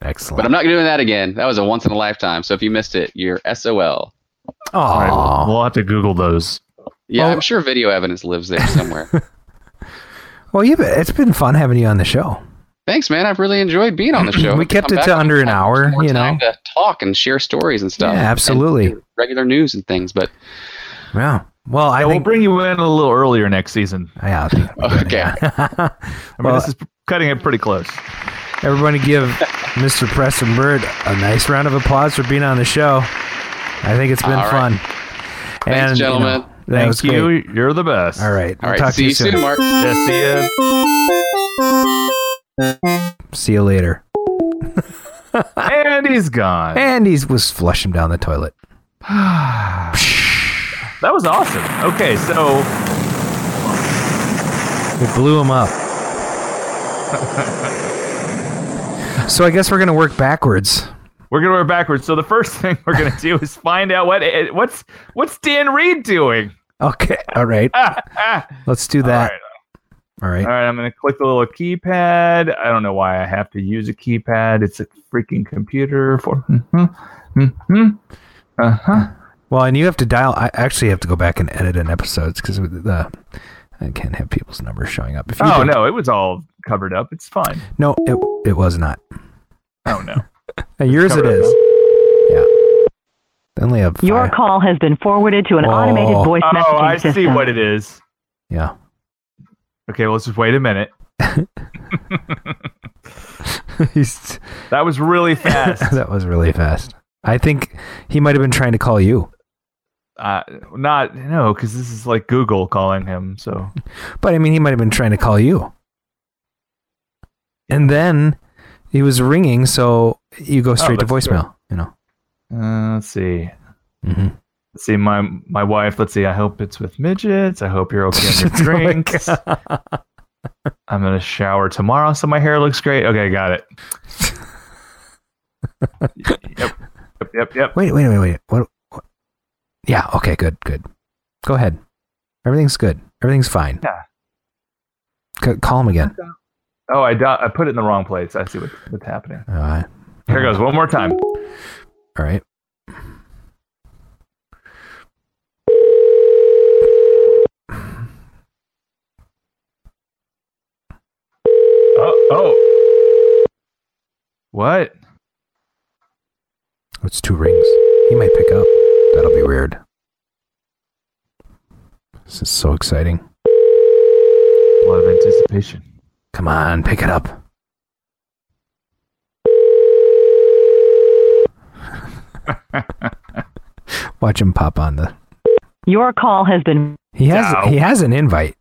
Excellent. but I'm not doing that again. That was a once in a lifetime. So if you missed it, you're SOL. All right, Aw. we'll have to Google those. Yeah, Well- I'm sure video evidence lives there somewhere. Well, yeah, but it's been fun having you on the show. Thanks, man. I've really enjoyed being on the show. We kept it to under an hour, More you know. time to talk and share stories and stuff. Yeah, absolutely. do regular news and things, but Yeah. Well, I Yeah, we'll bring you in a little earlier next season. yeah, I think we Okay. I mean, Well- this is cutting it pretty close. Everybody give Mr. Preston Bird a nice round of applause for being on the show. I think it's been All right. fun. Thanks, you know, gentlemen. Thank you. great. You're the best. All right. all We'll right. talk See to you soon, Mark. Yeah, see ya. See you later. And he's gone. And he was flush him down the toilet. that was awesome. Okay, so It blew him up. so I guess we're gonna work backwards. we're gonna work backwards. So the first thing we're gonna do is find out what eh, what's what's Dan Reed doing. Okay. All right. Ah, ah. Let's do All that. Right. All right. All right, I'm gonna click the little keypad. I don't know why I have to use a keypad. It's a freaking computer for. Mm-hmm, mm-hmm, Uh huh. Well, and you have to dial. I actually have to go back and edit an episodes because the I can't have people's numbers showing up. If you Oh did- no, it was all covered up. It's fine. no, it it was not. Oh no. And yours it is. Up. Yeah. They only have Your five. call has been forwarded to an Oh. automated voice Oh, messaging I system. see what it is. Yeah. Okay, well, let's just wait a minute. He's, That was really fast. that was really fast. I think he might have been trying to call you, uh, not no, because this is like Google calling him. So but I mean, he might have been trying to call you. And then he was ringing, so you go straight to Oh, true. voicemail. You know. uh, let's see. hmm Let's see my my wife. Let's see. I hope it's with midgets. I hope you're okay on your oh drinks. I'm gonna shower tomorrow, so my hair looks great. Okay, got it. yep, yep, yep, yep. Wait, wait, wait, wait. What, what? Yeah. Okay. Good. Good. Go ahead. Everything's good. Everything's fine. Yeah. C- call him again. Oh, I do- I put it in the wrong place. I see what, what's happening. All right. Here goes one more time. All right. Oh, oh. What? Oh, it's two rings. He might pick up. That'll be weird. This is so exciting. A lot of anticipation. Come on, pick it up. Watch him pop on the. Your call has been. He has No. he has an invite.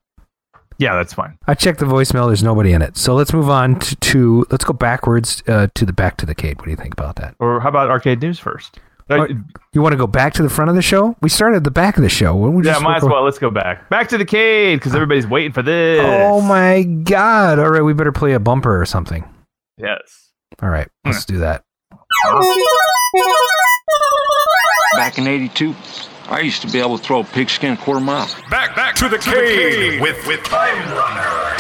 Yeah, that's fine. I checked the voicemail. There's nobody in it. So let's move on to, to let's go backwards uh, to the back to the cade. What do you think about that? Or how about arcade news first? Or- You want to go back to the front of the show? We started at the back of the show. We yeah, just might as well. Let's go back. Back to the cade because everybody's waiting for this. Oh my god! All right, we better play a bumper or something. Yes. All right, let's do that. Back in 82, I used to be able to throw a pigskin quarter mile. Back, back to the cave with, with Time Runner.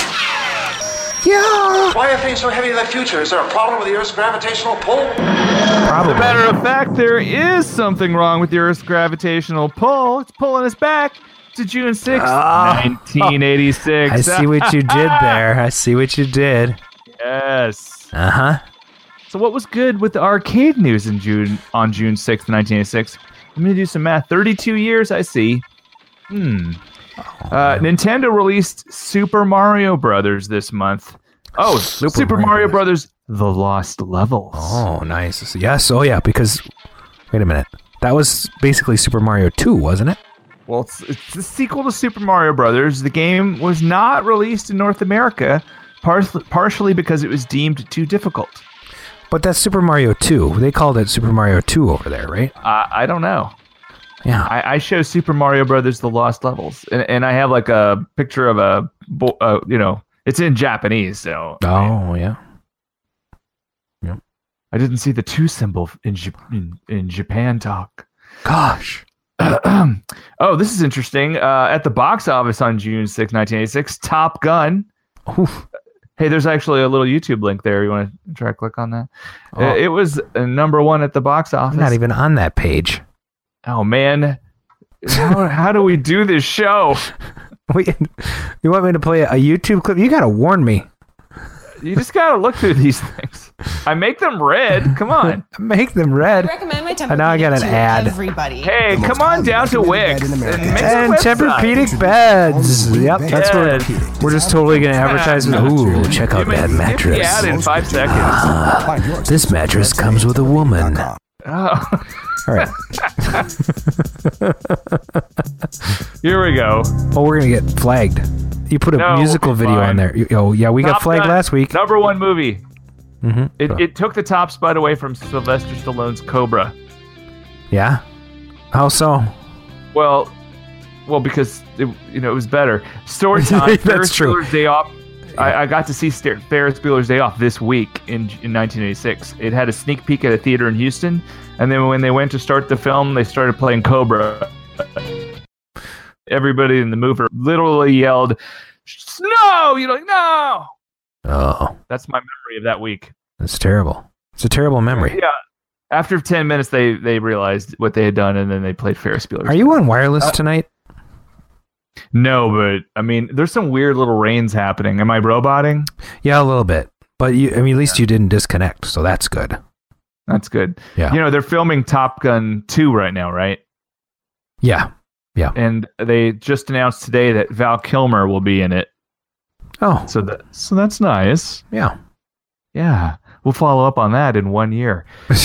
Yeah, Why are things so heavy in the future? Is there a problem with the Earth's gravitational pull? probably. Matter of fact, there is something wrong with the Earth's gravitational pull. It's pulling us back to June 6th, Ah. 1986. I see what you did there. I see what you did. yes. Uh huh. So what was good with the arcade news in June on June 6th, 1986? I'm gonna do some math. 32 years, I see. Hmm. Uh, Nintendo released Super Mario Brothers this month. Oh, Super Super, Mario Mario, Brothers. Brothers: The Lost Levels. Oh, nice. Yes. Oh, yeah. Because wait a minute. That was basically Super Mario Two, wasn't it? Well, it's, it's the sequel to Super Mario Brothers. The game was not released in North America, par- partially because it was deemed too difficult. But that's Super Mario Two. They called it Super Mario Two over there, right? Uh, I don't know. Yeah. I, I show Super Mario Brothers: The Lost Levels, and, and I have like a picture of a, uh, you know, it's in Japanese, so I, oh yeah. I didn't see the two symbol in Jap- in, in Japan talk. Gosh. oh, this is interesting. Uh, at the box office on June 6, 1986, Top Gun. Oof. Hey, there's actually a little YouTube link there. You want to try to click on that? Oh. Uh, It was uh, number one at the box office. I'm not even on that page. oh man, how, how do we do this show? Wait, you want me to play a YouTube clip? You gotta warn me. You just gotta look through these things. I make them red. Come on. Make them red. I recommend my And now I got an ad. everybody. Hey, The come on down to recommended Wix in and America. And website. Tempur-Pedic beds. Yep, that's what Yes. we're just totally gonna advertise. with- Ooh, check out may that skip the mattress. ad in five seconds. Find This mattress comes with a woman. Oh, All right. here we go. Oh, we're gonna get flagged. You put a No, musical video fine. on there. You- Oh, yeah, we got Top flagged Gun, last week. Number one movie. hmm It, it took the top spot away from Sylvester Stallone's Cobra. Yeah. How so? Well, well, because it, you know it was better. Story time. That's Ferris true. Bueller's Day Off. I, I got to see Ferris Bueller's Day Off this week in in 1986. It had a sneak peek at a theater in Houston, and then when they went to start the film, they started playing Cobra. Everybody in the movie literally yelled, "No!" You know, like, no. Oh, That's my memory of that week. that's terrible. It's a terrible memory. Yeah. After 10 minutes, they they realized what they had done, and then they played Ferris Bueller's. Are you on wireless Uh, tonight? No, but I mean, there's some weird little rains happening. Am I roboting? Yeah, a little bit. But you, I mean, at least you didn't disconnect, so that's good. That's good. Yeah. You know, they're filming Top Gun 2 right now, right? Yeah. Yeah. And they just announced today that Val Kilmer will be in it. Oh, So that so that's nice. yeah. Yeah. We'll follow up on that in one year.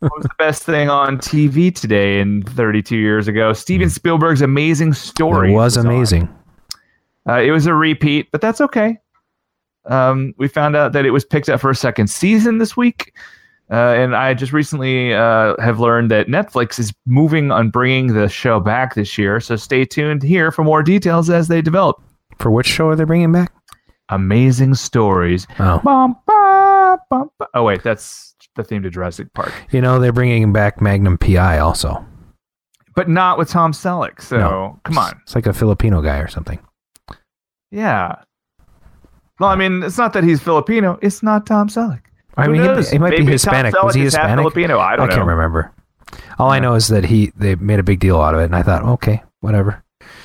What was the best thing on TV today in 32 years ago? Steven Spielberg's Amazing Story. it was on. amazing. Uh, it was a repeat, but that's okay. Um, we found out that it was picked up for a second season this week. Uh, and I just recently uh, have learned that Netflix is moving on bringing the show back this year. So stay tuned here for more details as they develop. For which show are they bringing back? Amazing stories. Oh, Bum, ba, bum, ba. Oh, wait, that's the theme to Jurassic Park. you know they're bringing back Magnum PI also. But not with Tom Selleck. So No. come on. It's like a Filipino guy or something. Yeah. Well, I mean, it's not that he's Filipino. It's not Tom Selleck. I Who mean, he, knows? he might Maybe be Hispanic. Was he is Hispanic? Filipino. I don't I know. can't remember. All I know is that he they made a big deal out of it, and I thought, okay, whatever.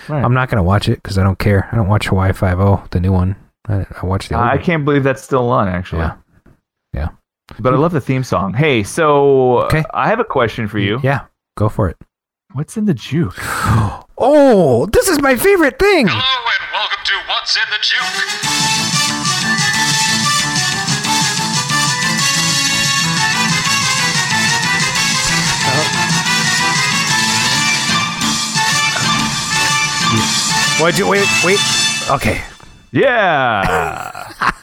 Right. I'm not gonna watch it because I don't care. I don't watch Hawaii Five O, the new one. I, I watch the old I can't believe that's still on, actually. Yeah. Yeah. But I love the theme song. Hey, so Okay. Uh, I have a question for you. Yeah, go for it. What's in the juke? Oh, this is my favorite thing. Hello and welcome to What's in the Juke. Wait, wait, wait. Okay, Yeah.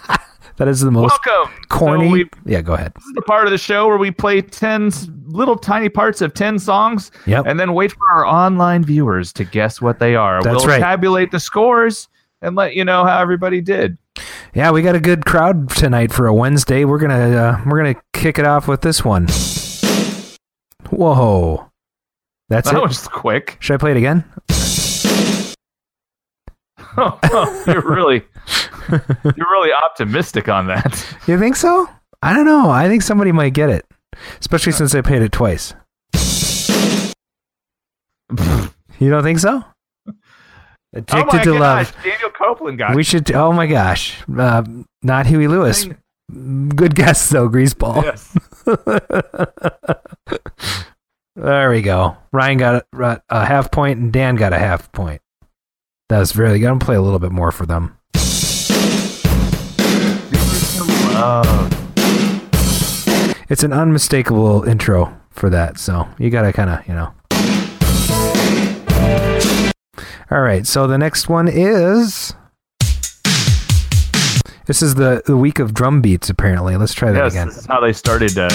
that is the most Welcome. corny. So we, yeah, go ahead. this is the part of the show where we play 10 little tiny parts of 10 songs Yep. and then wait for our online viewers to guess what they are. That's we'll right. tabulate the scores and let you know how everybody did. Yeah, we got a good crowd tonight for a Wednesday. We're gonna uh, we're gonna kick it off with this one. Whoa, that's that it. was quick. Should I play it again? you're really you're really optimistic on that. You think so? I don't know. I think somebody might get it, especially since I paid it twice. You don't think so? Addicted oh to gosh, love. Daniel Copeland got We should. Oh my gosh, uh, not Huey Lewis. Good guess though, Greaseball. Yes. There we go. Ryan got a, a half point and Dan got a half point. That was very good. I'm gonna play a little bit more for them. It's an unmistakable intro for that, so you gotta kind of, you know. All right, so the next one is. This is the, the week of drum beats, apparently. Let's try that yes, again. this is how they started uh,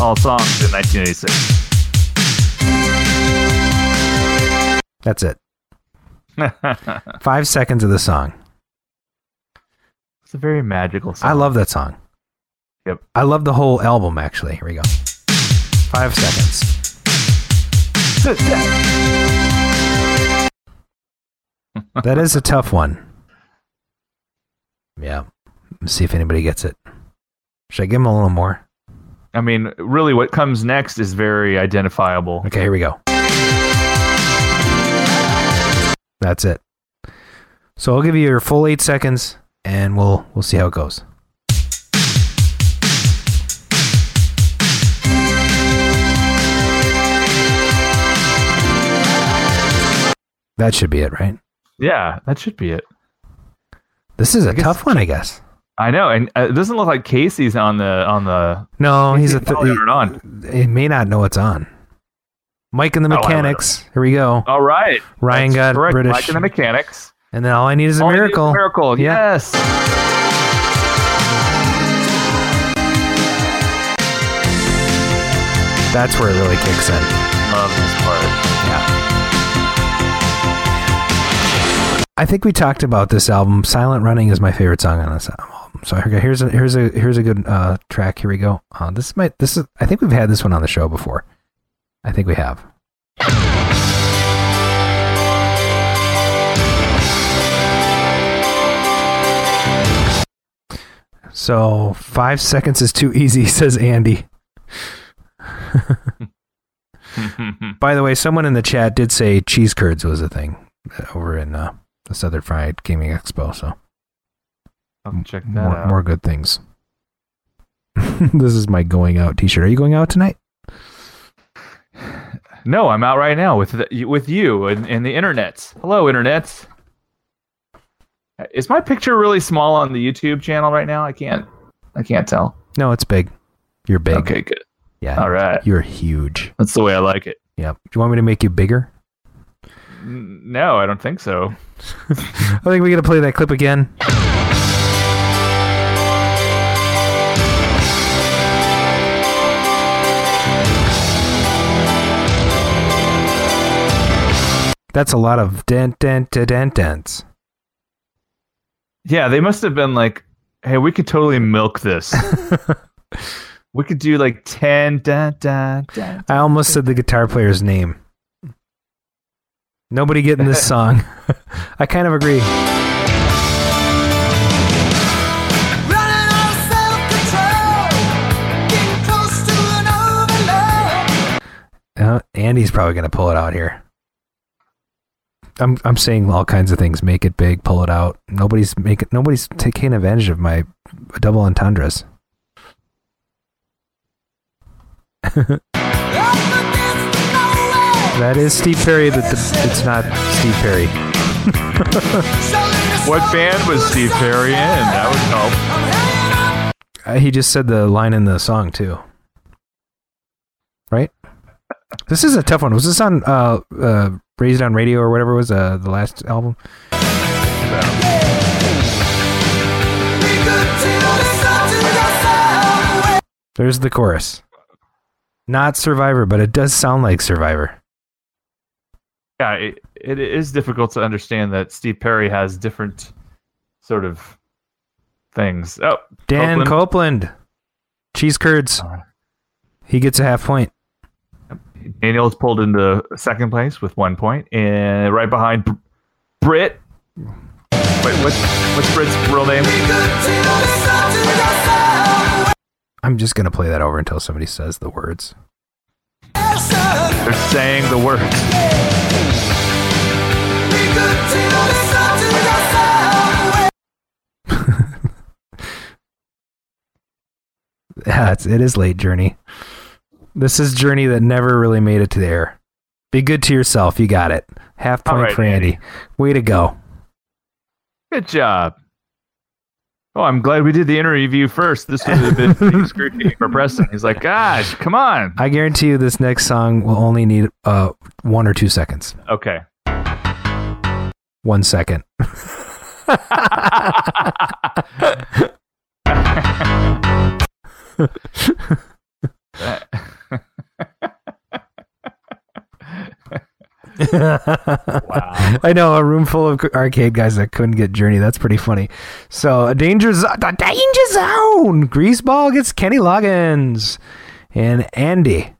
all songs in 1986. That's it. Five seconds of the song. it's a very magical song. I love that song. Yep. I love the whole album, actually. Here we go. Five seconds. That is a tough one. Yeah. Let's see if anybody gets it. Should I give him a little more? I mean, really, what comes next is very identifiable. Okay, here we go. That's it. So I'll give you your full eight seconds, and we'll we'll see how it goes. That should be it, right? Yeah, that should be it. This is a guess- tough one, I guess. I know, and uh, it doesn't look like Casey's on the on the. No, he's a. Th- aren't on. he may not know it's on. Mike and the Oh, Mechanics. Here we go. All right, Ryan That's got correct. British. Mike and the mechanics. And then all I need is a All need is miracle. miracle. Yeah. Yes. That's where it really kicks in. Love this I think we talked about this album. Silent Running is my favorite song on this album. So here's a here's a here's a good uh, track. Here we go. Uh, this is my this is I think we've had this one on the show before. I think we have. So five seconds is too easy, says Andy. By the way, someone in the chat did say cheese curds was a thing over in uh, the Southern Fried Gaming Expo. So I'll check that more, out. more good things. this is my going out T-shirt. Are you going out tonight? No, I'm out right now with the, with you and, and the internets. Hello, internets. Is my picture really small on the YouTube channel right now? I can't. I can't tell. No, it's big. You're big. Okay, good. Yeah. All right. You're huge. That's the way I like it. Yeah. Do you want me to make you bigger? No, I don't think so. I think we got to play that clip again. That's a lot of dent, dent, dent, dent, dents. Yeah, they must have been like, "Hey, we could totally milk this. we could do like ten." Da, da, da. I almost said the guitar player's name. Nobody getting this song. I kind of agree. Uh, Andy's probably going to pull it out here. I'm I'm saying all kinds of things. Make it big, pull it out. Nobody's making. Nobody's taking advantage of my double entendres. that is Steve Perry, but the, it's not Steve Perry. What band was Steve Perry in? That would help. Uh, he just said the line in the song too. Right? This is a tough one. Was this on uh, uh, Raised on Radio or whatever was uh, the last album? There's the chorus. Not Survivor, but it does sound like Survivor. Yeah, it, it is difficult to understand that Steve Perry has different sort of things. Oh, Dan Copeland. Copeland. Cheese curds. Right. He gets a half point. Daniel's pulled into second place with one point, and right behind Br- Britt. Wait, what's what's Britt's real name? I'm just going to play that over until somebody says the words. They're saying the words. Yeah, it's, it is late, Journey. This is Journey that never really made it to the air. Be good to yourself. You got it. Half point right, for Andy. Way to go. Good job. Oh, I'm glad we did the interview first. This would have been scrutiny for Preston. He's like, gosh, come on. I guarantee you this next song will only need uh, one or two seconds. Okay. One second. Wow. I know a room full of arcade guys that couldn't get Journey. That's pretty funny. So a danger, zo- the danger zone. Greaseball gets Kenny Loggins and Andy.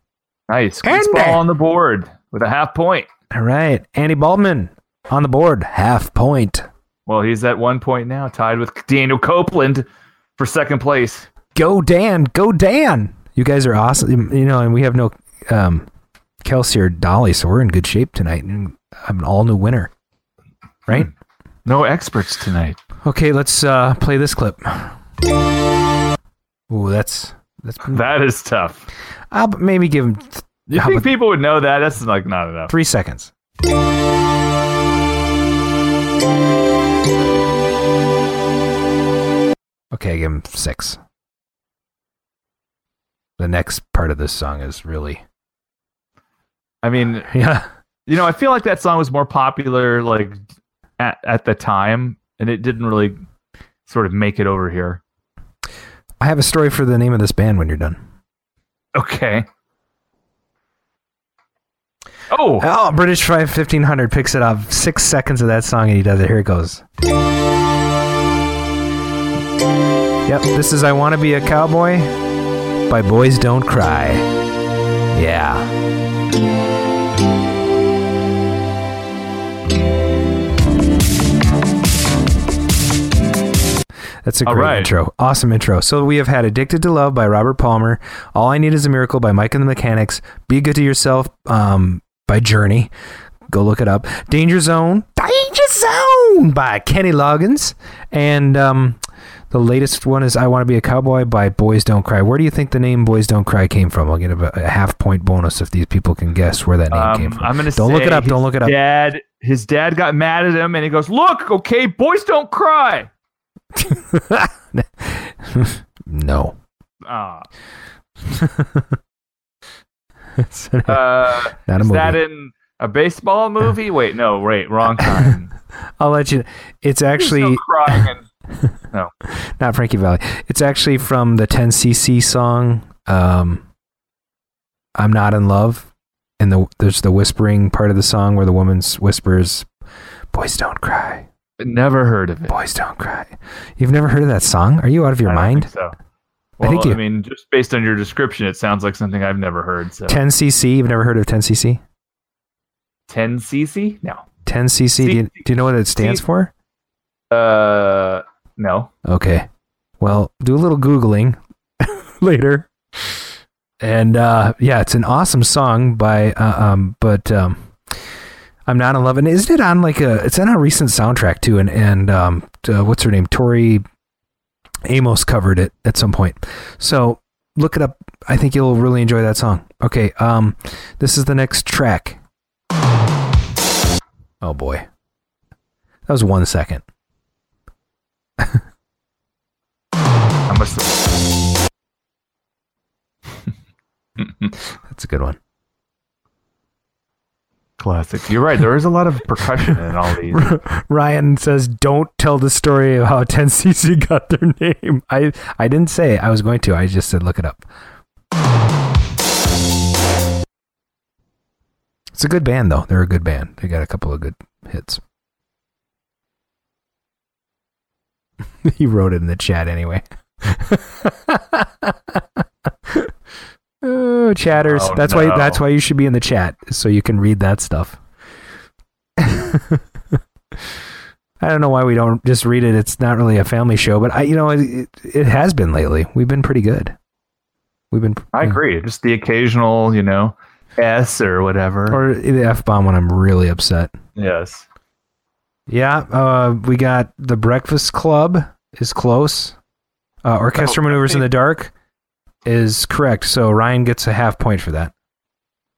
Nice. Andy. On the board with a half point. All right, Andy Baldwin on the board, half point. Well, he's at one point now, tied with Daniel Copeland for second place. Go Dan, go Dan. You guys are awesome. You know, and we have no um, Kelsey or Dolly, so we're in good shape tonight. And I'm an all new winner, right? No experts tonight. Okay, let's uh, play this clip. Ooh, that's that's. That is tough. I'll maybe give him th- You think people would know that? That's like not enough. three seconds. Okay, give him six. The next part of this song is really, I mean, yeah. you know, I feel like that song was more popular like at, at the time, and it didn't really sort of make it over here. I have a story for the name of this band when you're done. Okay. Oh, Oh, British Five Fifteen Hundred picks it up. Six seconds of that song, and he does it. Here it goes. Yep, this is "I Want to Be a Cowboy" by Boys Don't Cry. Yeah. That's a great right. intro. Awesome intro. So we have had Addicted to Love by Robert Palmer, All I Need Is a Miracle by Mike and the Mechanics, Be Good to Yourself um, by Journey. Go look it up. Danger Zone, Danger Zone by Kenny Loggins. And um, the latest one is I Want to Be a Cowboy by Boys Don't Cry. Where do you think the name Boys Don't Cry came from? I'll get a, a half point bonus if these people can guess where that name came um, from. I'm gonna Don't say look it up. Don't look it up. Dad, his dad got mad at him, and he goes, "Look, okay, boys don't cry." no. Ah, It's uh, not a is movie. that in a baseball movie? Wait, no, wait, wrong time. I'll let you. It's actually crying and no. not Frankie Valli. It's actually from the 10cc song. Um, I'm not in love, and the there's the whispering part of the song where the woman whispers, "Boys don't cry, Never heard of it. boys don't cry." You've never heard of that song? Are you out of your I mind? think so. I Well, I, think you- mean, just based on your description, it sounds like something I've never heard. So 10cc. You've never heard of 10cc? 10 cc? No. 10cc. Do you, do you know what it stands C- for? Uh, no. Okay. Well, do a little googling later. And uh, yeah, it's an awesome song by uh, um, but um, I'm not in love. And isn't it on like a? It's on a recent soundtrack too. And and um, uh, what's her name? Tori Amos covered it at some point. So look it up. I think you'll really enjoy that song. Okay. Um, this is the next track. Oh boy, that was one second. That's a good one. Classic. You're right. There is a lot of percussion in all these. Ryan says, "Don't tell the story of how 10cc got their name." I I didn't say I was going to. I just said look it up. It's a good band though. They're a good band. They got a couple of good hits. he wrote it in the chat anyway. oh, chatters. Oh, that's why that's why you should be in the chat so you can read that stuff. I don't know why we don't just read it. It's not really a family show, but I, you know, it, it, it has been lately. We've been pretty good. We've been. I agree. Just the occasional, you know, S or whatever. Or the f bomb when I'm really upset. yes. Yeah, uh, we got the Breakfast Club is close. Uh, Orchestra Oh, Maneuvers in the Dark is correct. So Ryan gets a half point for that.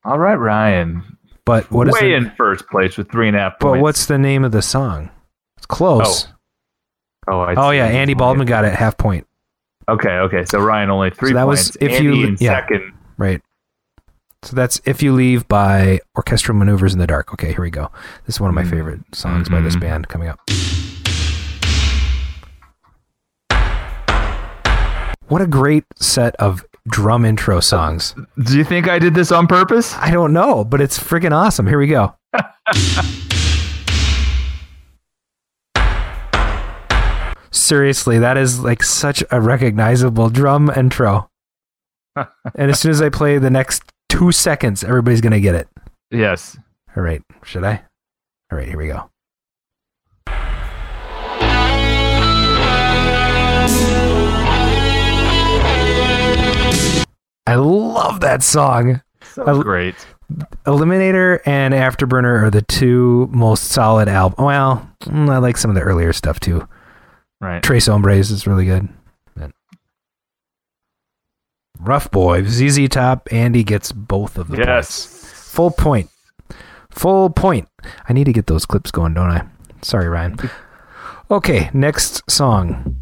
All right, Ryan. But what is Way the, in first place with three and a half But what's the name of the song? It's close. Oh, I Oh, yeah, Andy Baldwin got it half point. Okay, okay. So Ryan only three that was if Andy you- in yeah. second. Right. So that's If You Leave by Orchestral Maneuvers in the Dark. Okay, here we go. This is one of my Mm. favorite songs by this Mhm. band coming up. What a great set of drum intro songs. Do you think I did this on purpose? I don't know, but it's freaking awesome. Here we go. Seriously, that is like such a recognizable drum intro. and as soon as I play the next two seconds, everybody's gonna get it. Yes. All right, should I? All right, here we go. I love that song. So I- great. Eliminator and Afterburner are the two most solid albums. Well, mm, I like some of the earlier stuff too. Right. Tres Hombres is really good. But- Rough Boy, ZZ Top, Andy gets both of the points. Yes. Full point. Full point. I need to get those clips going, don't I? Sorry, Ryan. Okay, next song.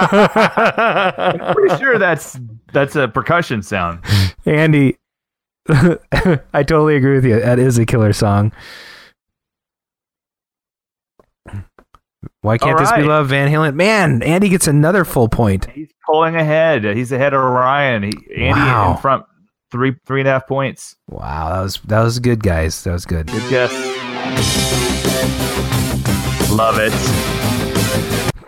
I'm pretty sure that's that's a percussion sound. Andy, I totally agree with you. That is a killer song. Why can't this be love, Van Halen? Man, Andy gets another full point. He's pulling ahead. He's ahead of Ryan. He, Andy Wow. in front, three three and a half points. Wow, that was that was good, guys. That was good. Good guess. Love it.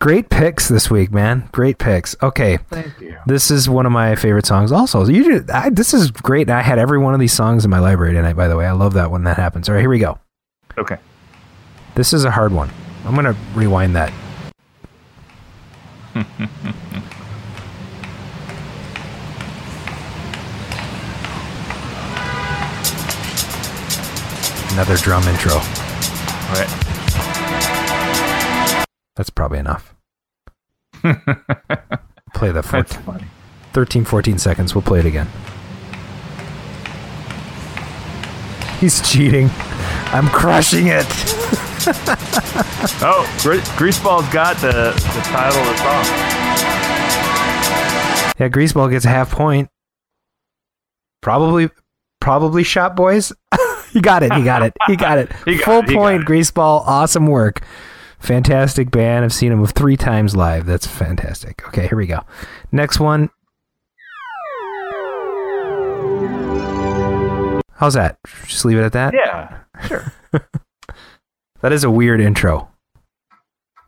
Great picks this week, man. Great picks. Okay, Thank you. this is one of my favorite songs. Also, you did, I, this is great. I had every one of these songs in my library tonight. By the way, I love that when that happens. All right, here we go. Okay. This is a hard one. I'm gonna rewind that. Another drum intro. All right. That's probably enough. Play That's funny. 13, 14 seconds. We'll play it again. He's cheating. I'm crushing it. Oh, Gre- Greaseball's got the, the title of the song. Yeah, Greaseball gets a half point. Probably, probably shot boys. he got it. He got it. He got it. He got Full it, point. Greaseball. Awesome work. Fantastic band. I've seen them three times live. That's fantastic. Okay, here we go. Next one. How's that? Just leave it at that. Yeah, sure. That is a weird intro.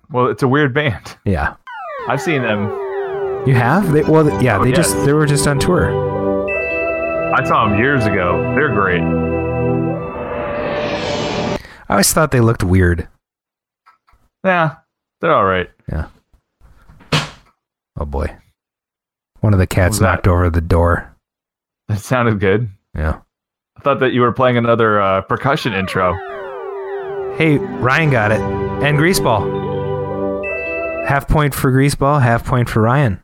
Well, it's a weird band. Yeah. I've seen them. You have? They, well, yeah. Oh, they yes. just they were just on tour. I saw them years ago. They're great. I always thought they looked weird. Yeah, they're all right. Yeah. Oh boy. One of the cats that? knocked over the door. That sounded good. Yeah. I thought that you were playing another uh, percussion intro. Hey, Ryan got it. And Greaseball. Half point for Greaseball, half point for Ryan.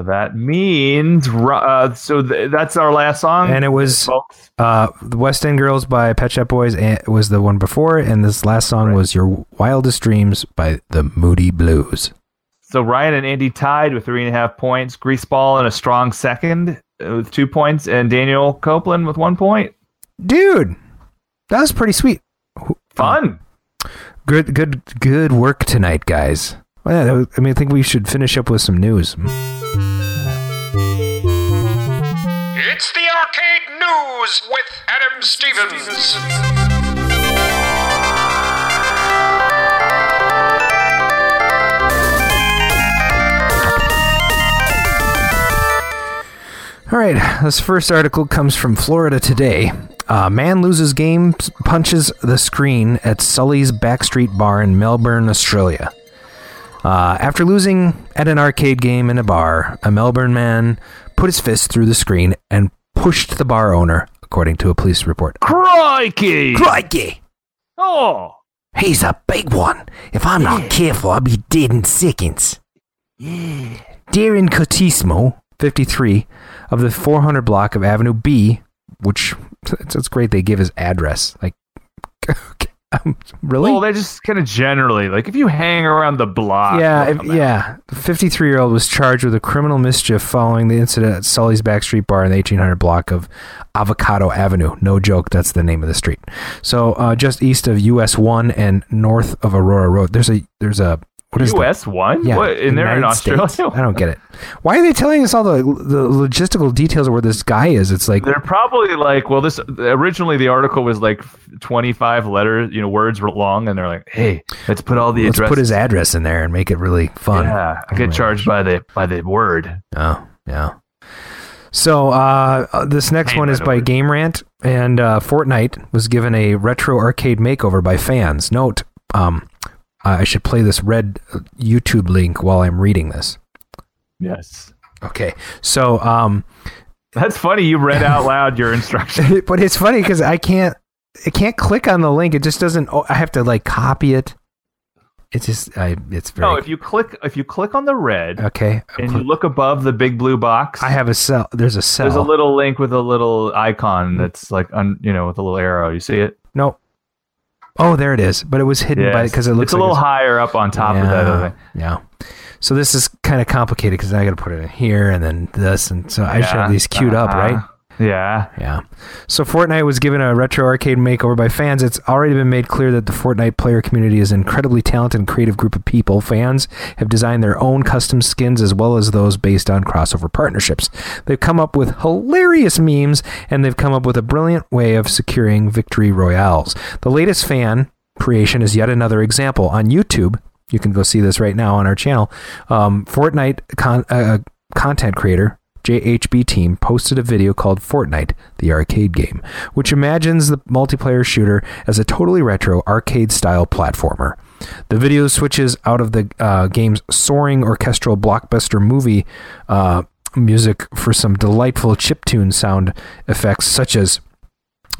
So that means, uh, so th- that's our last song. And it was folks. uh, the West End Girls by Pet Shop Boys and was the one before, and this last song Right. was Your Wildest Dreams by the Moody Blues. So Ryan and Andy tied with three and a half points. Greaseball in a strong second uh, with two points, and Daniel Copeland with one point. Dude, that was pretty sweet. Fun. Good, good, good work tonight, guys. Well, yeah, I mean, I think we should finish up with some news. It's the Arcade News with Adam Stevens. All right, this first article comes from Florida Today. Uh, man loses game, punches the screen at Sully's Backstreet Bar in Melbourne, Australia. Uh, after losing at an arcade game in a bar, a Melbourne man put his fist through the screen and pushed the bar owner, according to a police report. Crikey! Crikey! Oh, He's a big one. If I'm not careful, I'll be dead in seconds. Darren Cotismo, 53, of the 400 block of Avenue B, which it's, it's great they give his address. Like, really? Well, they're just kind of generally like if you hang around the block. yeah, if, yeah. The 53 year old was charged with a criminal mischief following the incident at Sully's Backstreet Bar in the 1800 block of Avocado Avenue. No joke, that's the name of the street. So uh, just east of US 1 and north of Aurora Road. There's a there's a what is U.S. one. Yeah, what in there in Australia? States. I don't get it. Why are they telling us all the the logistical details of where this guy is? It's like They're probably like, well, this originally the article was like 25 letters, you know, words were long, and they're like, hey, let's put all the let's addresses. put his address in there and make it really fun. Yeah, I get charged by the by the word. Oh, yeah. So uh, uh, this next one is by word. Game Rant, and uh, Fortnite was given a retro arcade makeover by fans. Note, um, I should play this red uh, YouTube link while I'm reading this. Yes. Okay, so um, That's funny. You read out loud your instructions. but it's funny because I can't, I can't click on the link. It just doesn't. Oh, I have to like copy it. It's just, I, it's very No, if you click if you click on the red okay. and you look above the big blue box, I have a cell. There's a cell. there's a little link with a little icon that's like un, you know with a little arrow. You see it? no. Oh, there it is. But it was hidden by because it looks it's a like little it's- higher up on top of that other thing. Yeah. So this is kind of complicated because I got to put it in here and then this, and so I should have these queued up, Uh-huh. right? Yeah. Yeah. So Fortnite was given a retro arcade makeover by fans. It's already been made clear that the Fortnite player community is an incredibly talented and creative group of people. Fans have designed their own custom skins as well as those based on crossover partnerships. They've come up with hilarious memes and they've come up with a brilliant way of securing victory royales. The latest fan creation is yet another example on YouTube. You can go see this right now on our channel. Um, Fortnite con- uh, content creator JHB team posted a video called Fortnite, the arcade game, which imagines the multiplayer shooter as a totally retro arcade style platformer. The video switches out of the uh, game's soaring orchestral blockbuster movie uh, music for some delightful chiptune sound effects, such as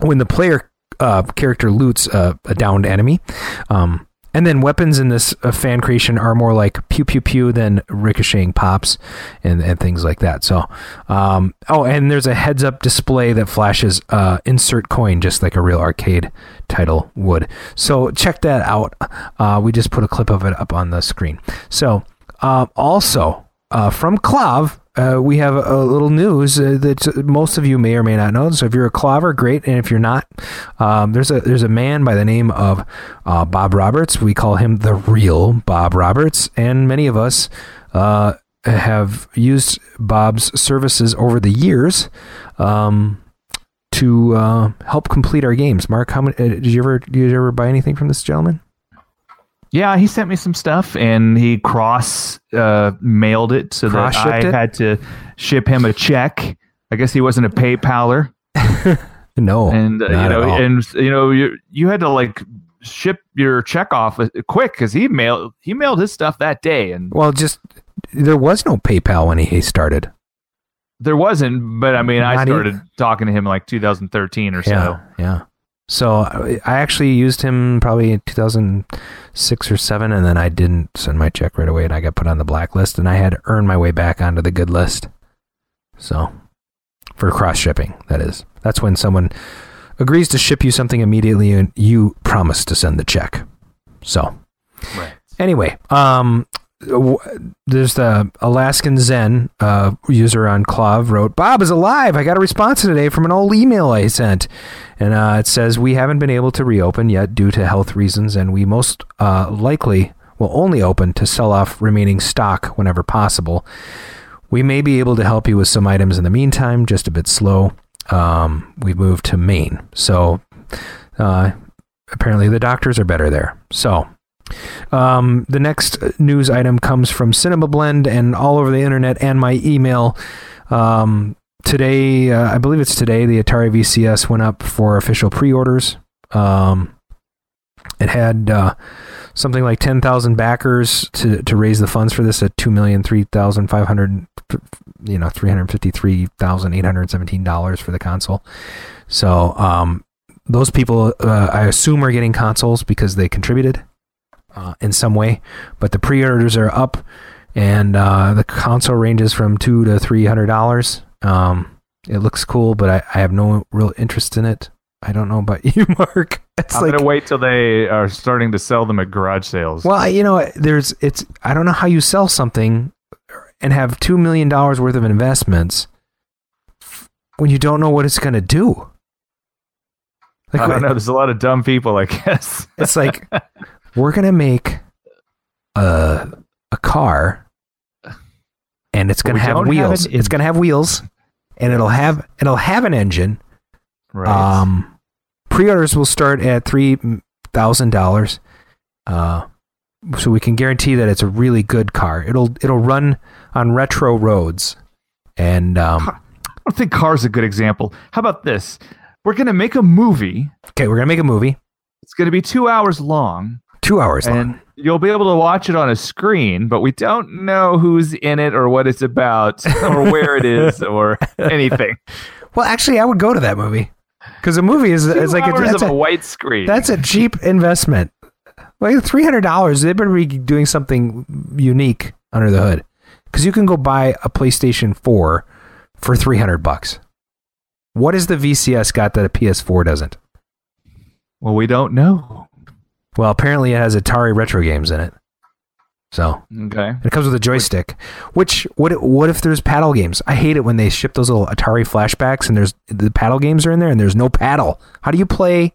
when the player uh, character loots uh, a downed enemy. Um, and then weapons in this uh, fan creation are more like pew pew pew than ricocheting pops and, and things like that. So, um, oh, and there's a heads up display that flashes uh, insert coin just like a real arcade title would. So check that out. Uh, we just put a clip of it up on the screen. So, uh, also uh, from KLOV, uh, we have a, little news uh, that most of you may or may not know. So if you're a KLOVer, great, and if you're not, um, there's a there's a man by the name of uh, Bob Roberts. We call him the real Bob Roberts, and many of us uh, have used Bob's services over the years. Um, to uh, help complete our games, Mark, how many, uh, did you ever did you ever buy anything from this gentleman? Yeah, he sent me some stuff and he cross uh, mailed it so that I it? had to ship him a check. I guess he wasn't a PayPaler, No, and uh, you know, and you know, you you had to like ship your check off uh, quick because he mailed he mailed his stuff that day, and Well, just there was no PayPal when he started. there wasn't. But I mean, I Not e- started talking to him like 2013 or so. Yeah, yeah. So I actually used him probably in 2006 or seven, and then I didn't send my check right away, and I got put on the blacklist, and I had to earn my way back onto the good list. So for cross shipping, that is, that's when someone agrees to ship you something immediately, and you promise to send the check. So Right. anyway, um, there's the Alaskan Zen uh, user on KLOV wrote, Bob is alive. I got a response today from an old email I sent. And uh, it says, We haven't been able to reopen yet due to health reasons, and we most uh, likely will only open to sell off remaining stock whenever possible. We may be able to help you with some items in the meantime, just a bit slow. Um, we've moved to Maine. So uh, apparently the doctors are better there. So um, the next news item comes from Cinema Blend and all over the internet and my email. Um, today, uh, I believe it's today, the Atari VCS went up for official pre-orders. Um, it had uh, something like 10,000 backers to, to raise the funds for this at 2,003,500, you know, $353,817 for the console. So, um, those people, uh, I assume, are getting consoles because they contributed uh, in some way. But the pre-orders are up, and uh, the console ranges from two to three hundred dollars. Um, it looks cool, but I, I have no real interest in it. I don't know about you, Mark. It's I'm like gonna wait till they are starting to sell them at garage sales. Well, you know, there's it's I don't know how you sell something and have 2 million dollars worth of investments when you don't know what it's going to do. Like I don't know. There's a lot of dumb people, I guess. it's like we're going to make a a car and it's going to we have don't have wheels. an it's going to have wheels and it'll have it'll have an engine. right. Um, pre-orders will start at three thousand dollars. Uh, so we can guarantee that it's a really good car. It'll it'll run on retro roads, and um, I don't think car's a good example. How about this? We're gonna make a movie. okay, we're gonna make a movie, It's gonna be two hours long, two hours long. and you'll be able to watch it on a screen. But we don't know who's in it or what it's about or where it is or anything. Well, actually, I would go to that movie because a movie is it's like a, hours that's, of a white screen. that's a cheap investment. Like three hundred dollars, they better be doing something unique under the hood because you can go buy a PlayStation Four for three hundred bucks. What has the VCS got that a PS4 doesn't? well, we don't know. Well, apparently it has Atari retro games in it. So Okay. it comes with a joystick. Which what if- what if there's paddle games? I hate it when they ship those little Atari flashbacks and there's the paddle games are in there and there's no paddle. How do you play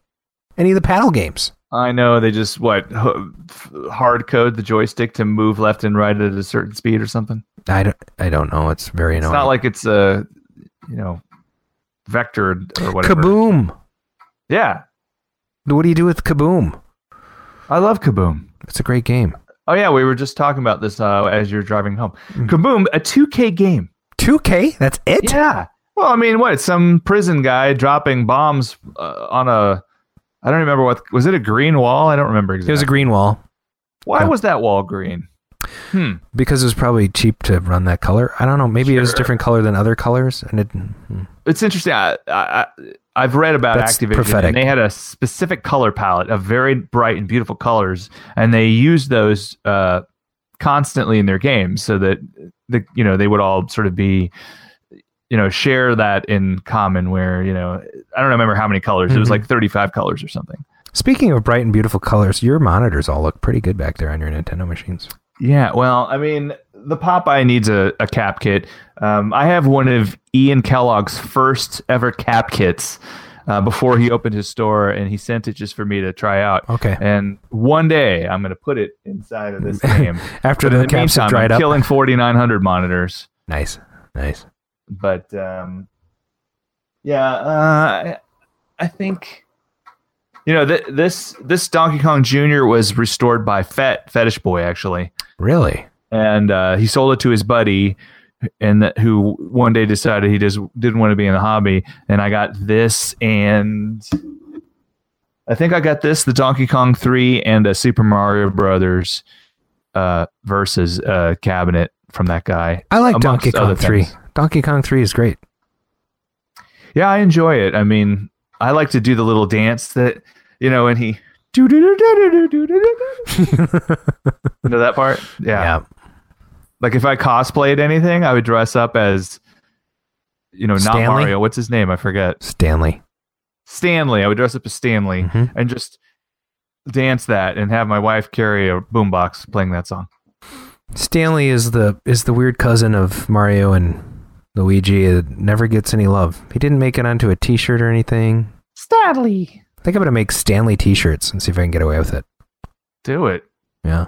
any of the paddle games? I know they just what hard code the joystick to move left and right at a certain speed or something. I don't I don't know. It's very annoying. It's not like it's a you know vectored or whatever. Kaboom. Yeah, What do you do with Kaboom? I love Kaboom. It's a great game. Oh yeah, we were just talking about this uh, as you're driving home. Mm. Kaboom, a 2K game. 2K? That's it? Yeah. Well, I mean, what? Some prison guy dropping bombs uh, on a. I don't remember what was it. A green wall? I don't remember It was a green wall Why yeah. was that wall green? Hmm. because it was probably cheap to run that color. I don't know. Maybe it was a different color than other colors and it hmm. It's interesting. I, I, I've read about That's Activision, prophetic. and they had a specific color palette of very bright and beautiful colors, and they used those uh, constantly in their games, so that the you know they would all sort of be you know share that in common. Where you know I don't remember how many colors. It was Mhm. like thirty five colors or something. Speaking of bright and beautiful colors, your monitors all look pretty good back there on your Nintendo machines. Yeah, well, I mean, the Popeye needs a, a cap kit. Um, I have one of Ian Kellogg's first ever cap kits uh, before he opened his store, and he sent it just for me to try out. Okay. And one day I'm going to put it inside of this game. After But in the caps meantime, dried I'm up. killing 4900 monitors. Nice. Nice. But um, yeah, uh, I, I think you know th- this this Donkey Kong Jr. was restored by Fet Fetish Boy actually. Really? and uh, he sold it to his buddy and that, who one day decided he just didn't want to be in the hobby and i got this and i think i got this the donkey kong 3 and a super mario brothers uh, versus uh, cabinet from that guy I like Donkey Kong 3. things. Donkey Kong 3 is great. yeah i enjoy it i mean i like to do the little dance that you know and he do do do do do do do do you know that part Yeah. Like if I cosplayed anything, I would dress up as, you know, not Stanley? Mario. What's his name? I forget. Stanley. Stanley. I would dress up as Stanley Mhm. and just dance that and have my wife carry a boombox playing that song. Stanley is the is the weird cousin of Mario and Luigi. It never gets any love. He didn't make it onto a T-shirt or anything. Stanley. I think I'm gonna make Stanley T-shirts and see if I can get away with it. Do it. Yeah,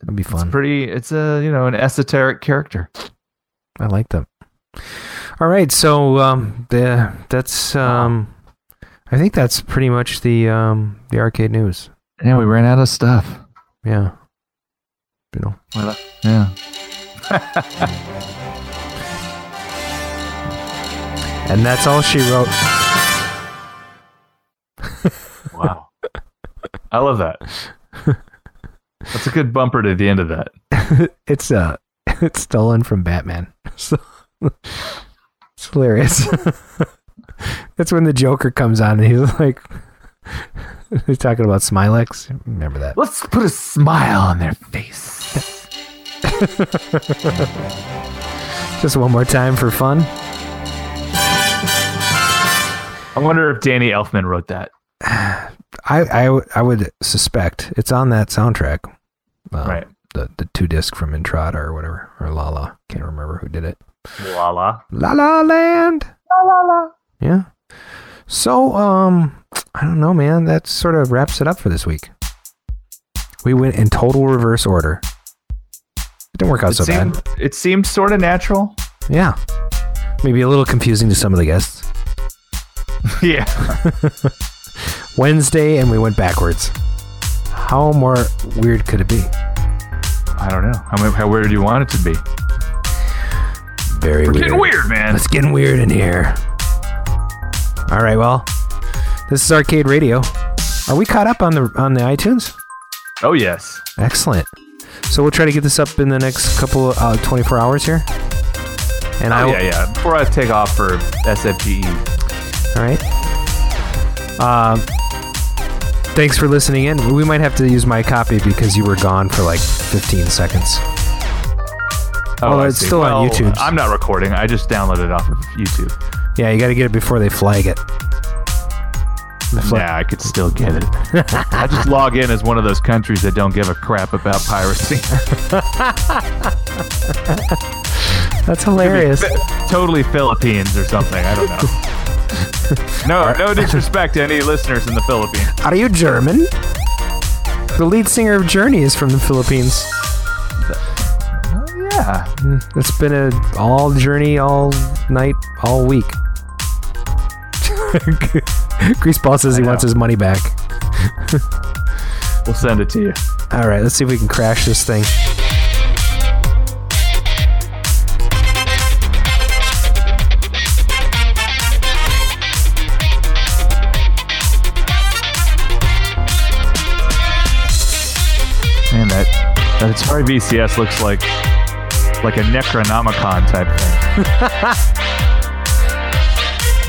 that'd be It's fun. pretty. It's a you know an esoteric character. I like them. All right, so um, the that's um, I think that's pretty much the um the arcade news. Yeah, we ran out of stuff. Yeah, you know. Yeah. And that's all she wrote. Wow. I love that. That's a good bumper to the end of that. it's uh it's stolen from Batman. So it's hilarious. That's when the Joker comes on and he's like he's talking about Smylex. Remember that? Let's put a smile on their face. Just one more time for fun. I wonder if Danny Elfman wrote that. I, I, w- I would suspect it's on that soundtrack. Um, Right. The, the two disc from Entrada or whatever, or Lala. Can't remember who did it. La la. La La Land. La La La. Yeah. So, um, I don't know, man. That sort of wraps it up for this week. We went in total reverse order. It didn't work out It so seemed, bad. it seemed sort of natural. Yeah. Maybe a little confusing to some of the guests. yeah. Wednesday, and we went backwards. How more weird could it be? I don't know. How, how weird do you want it to be? Very We're weird. getting weird, man. It's getting weird in here. All right, well, this is Arcade Radio. Are we caught up on the on the iTunes? Oh, yes. Excellent. So we'll try to get this up in the next couple of uh, 24 hours here. And I Oh, yeah, yeah. Before I take off for SFGE. All right. Um, thanks for listening in. We might have to use my copy because you were gone for like 15 seconds. Oh, I it's see. still on YouTube. I'm not recording. I just downloaded it off of YouTube. Yeah, you got to get it before they flag it. The fla- Yeah, I could still get it. I just log in as one of those countries that don't give a crap about piracy. That's hilarious. totally Philippines or something. I don't know. no, no disrespect to any listeners in the Philippines. Are you German? The lead singer of Journey is from the Philippines. Yeah. Hmm, it's been a all journey, all night, all week. Greaseball says he wants his money back. We'll send it to you. All right, let's see if we can crash this thing. Atari VCS looks like like a Necronomicon type thing.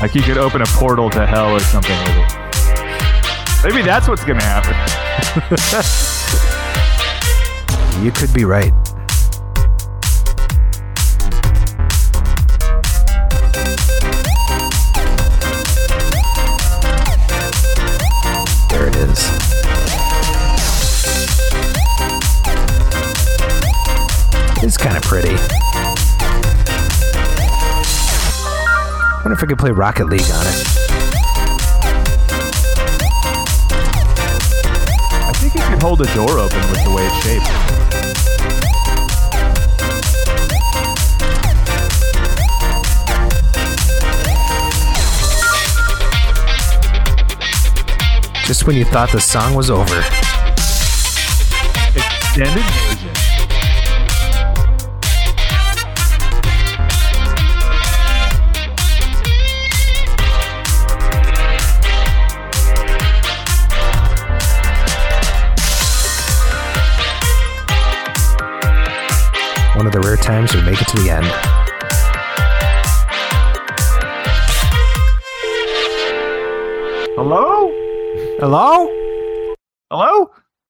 like you could open a portal to hell or something with it. Maybe that's what's gonna happen. You could be right. There it is. It's kind of pretty. wonder if I could play Rocket League on it. I think you could hold a door open with the way it's shaped. Just when you thought the song was over. Extended One of the rare times we make it to the end. Hello? Hello? Hello?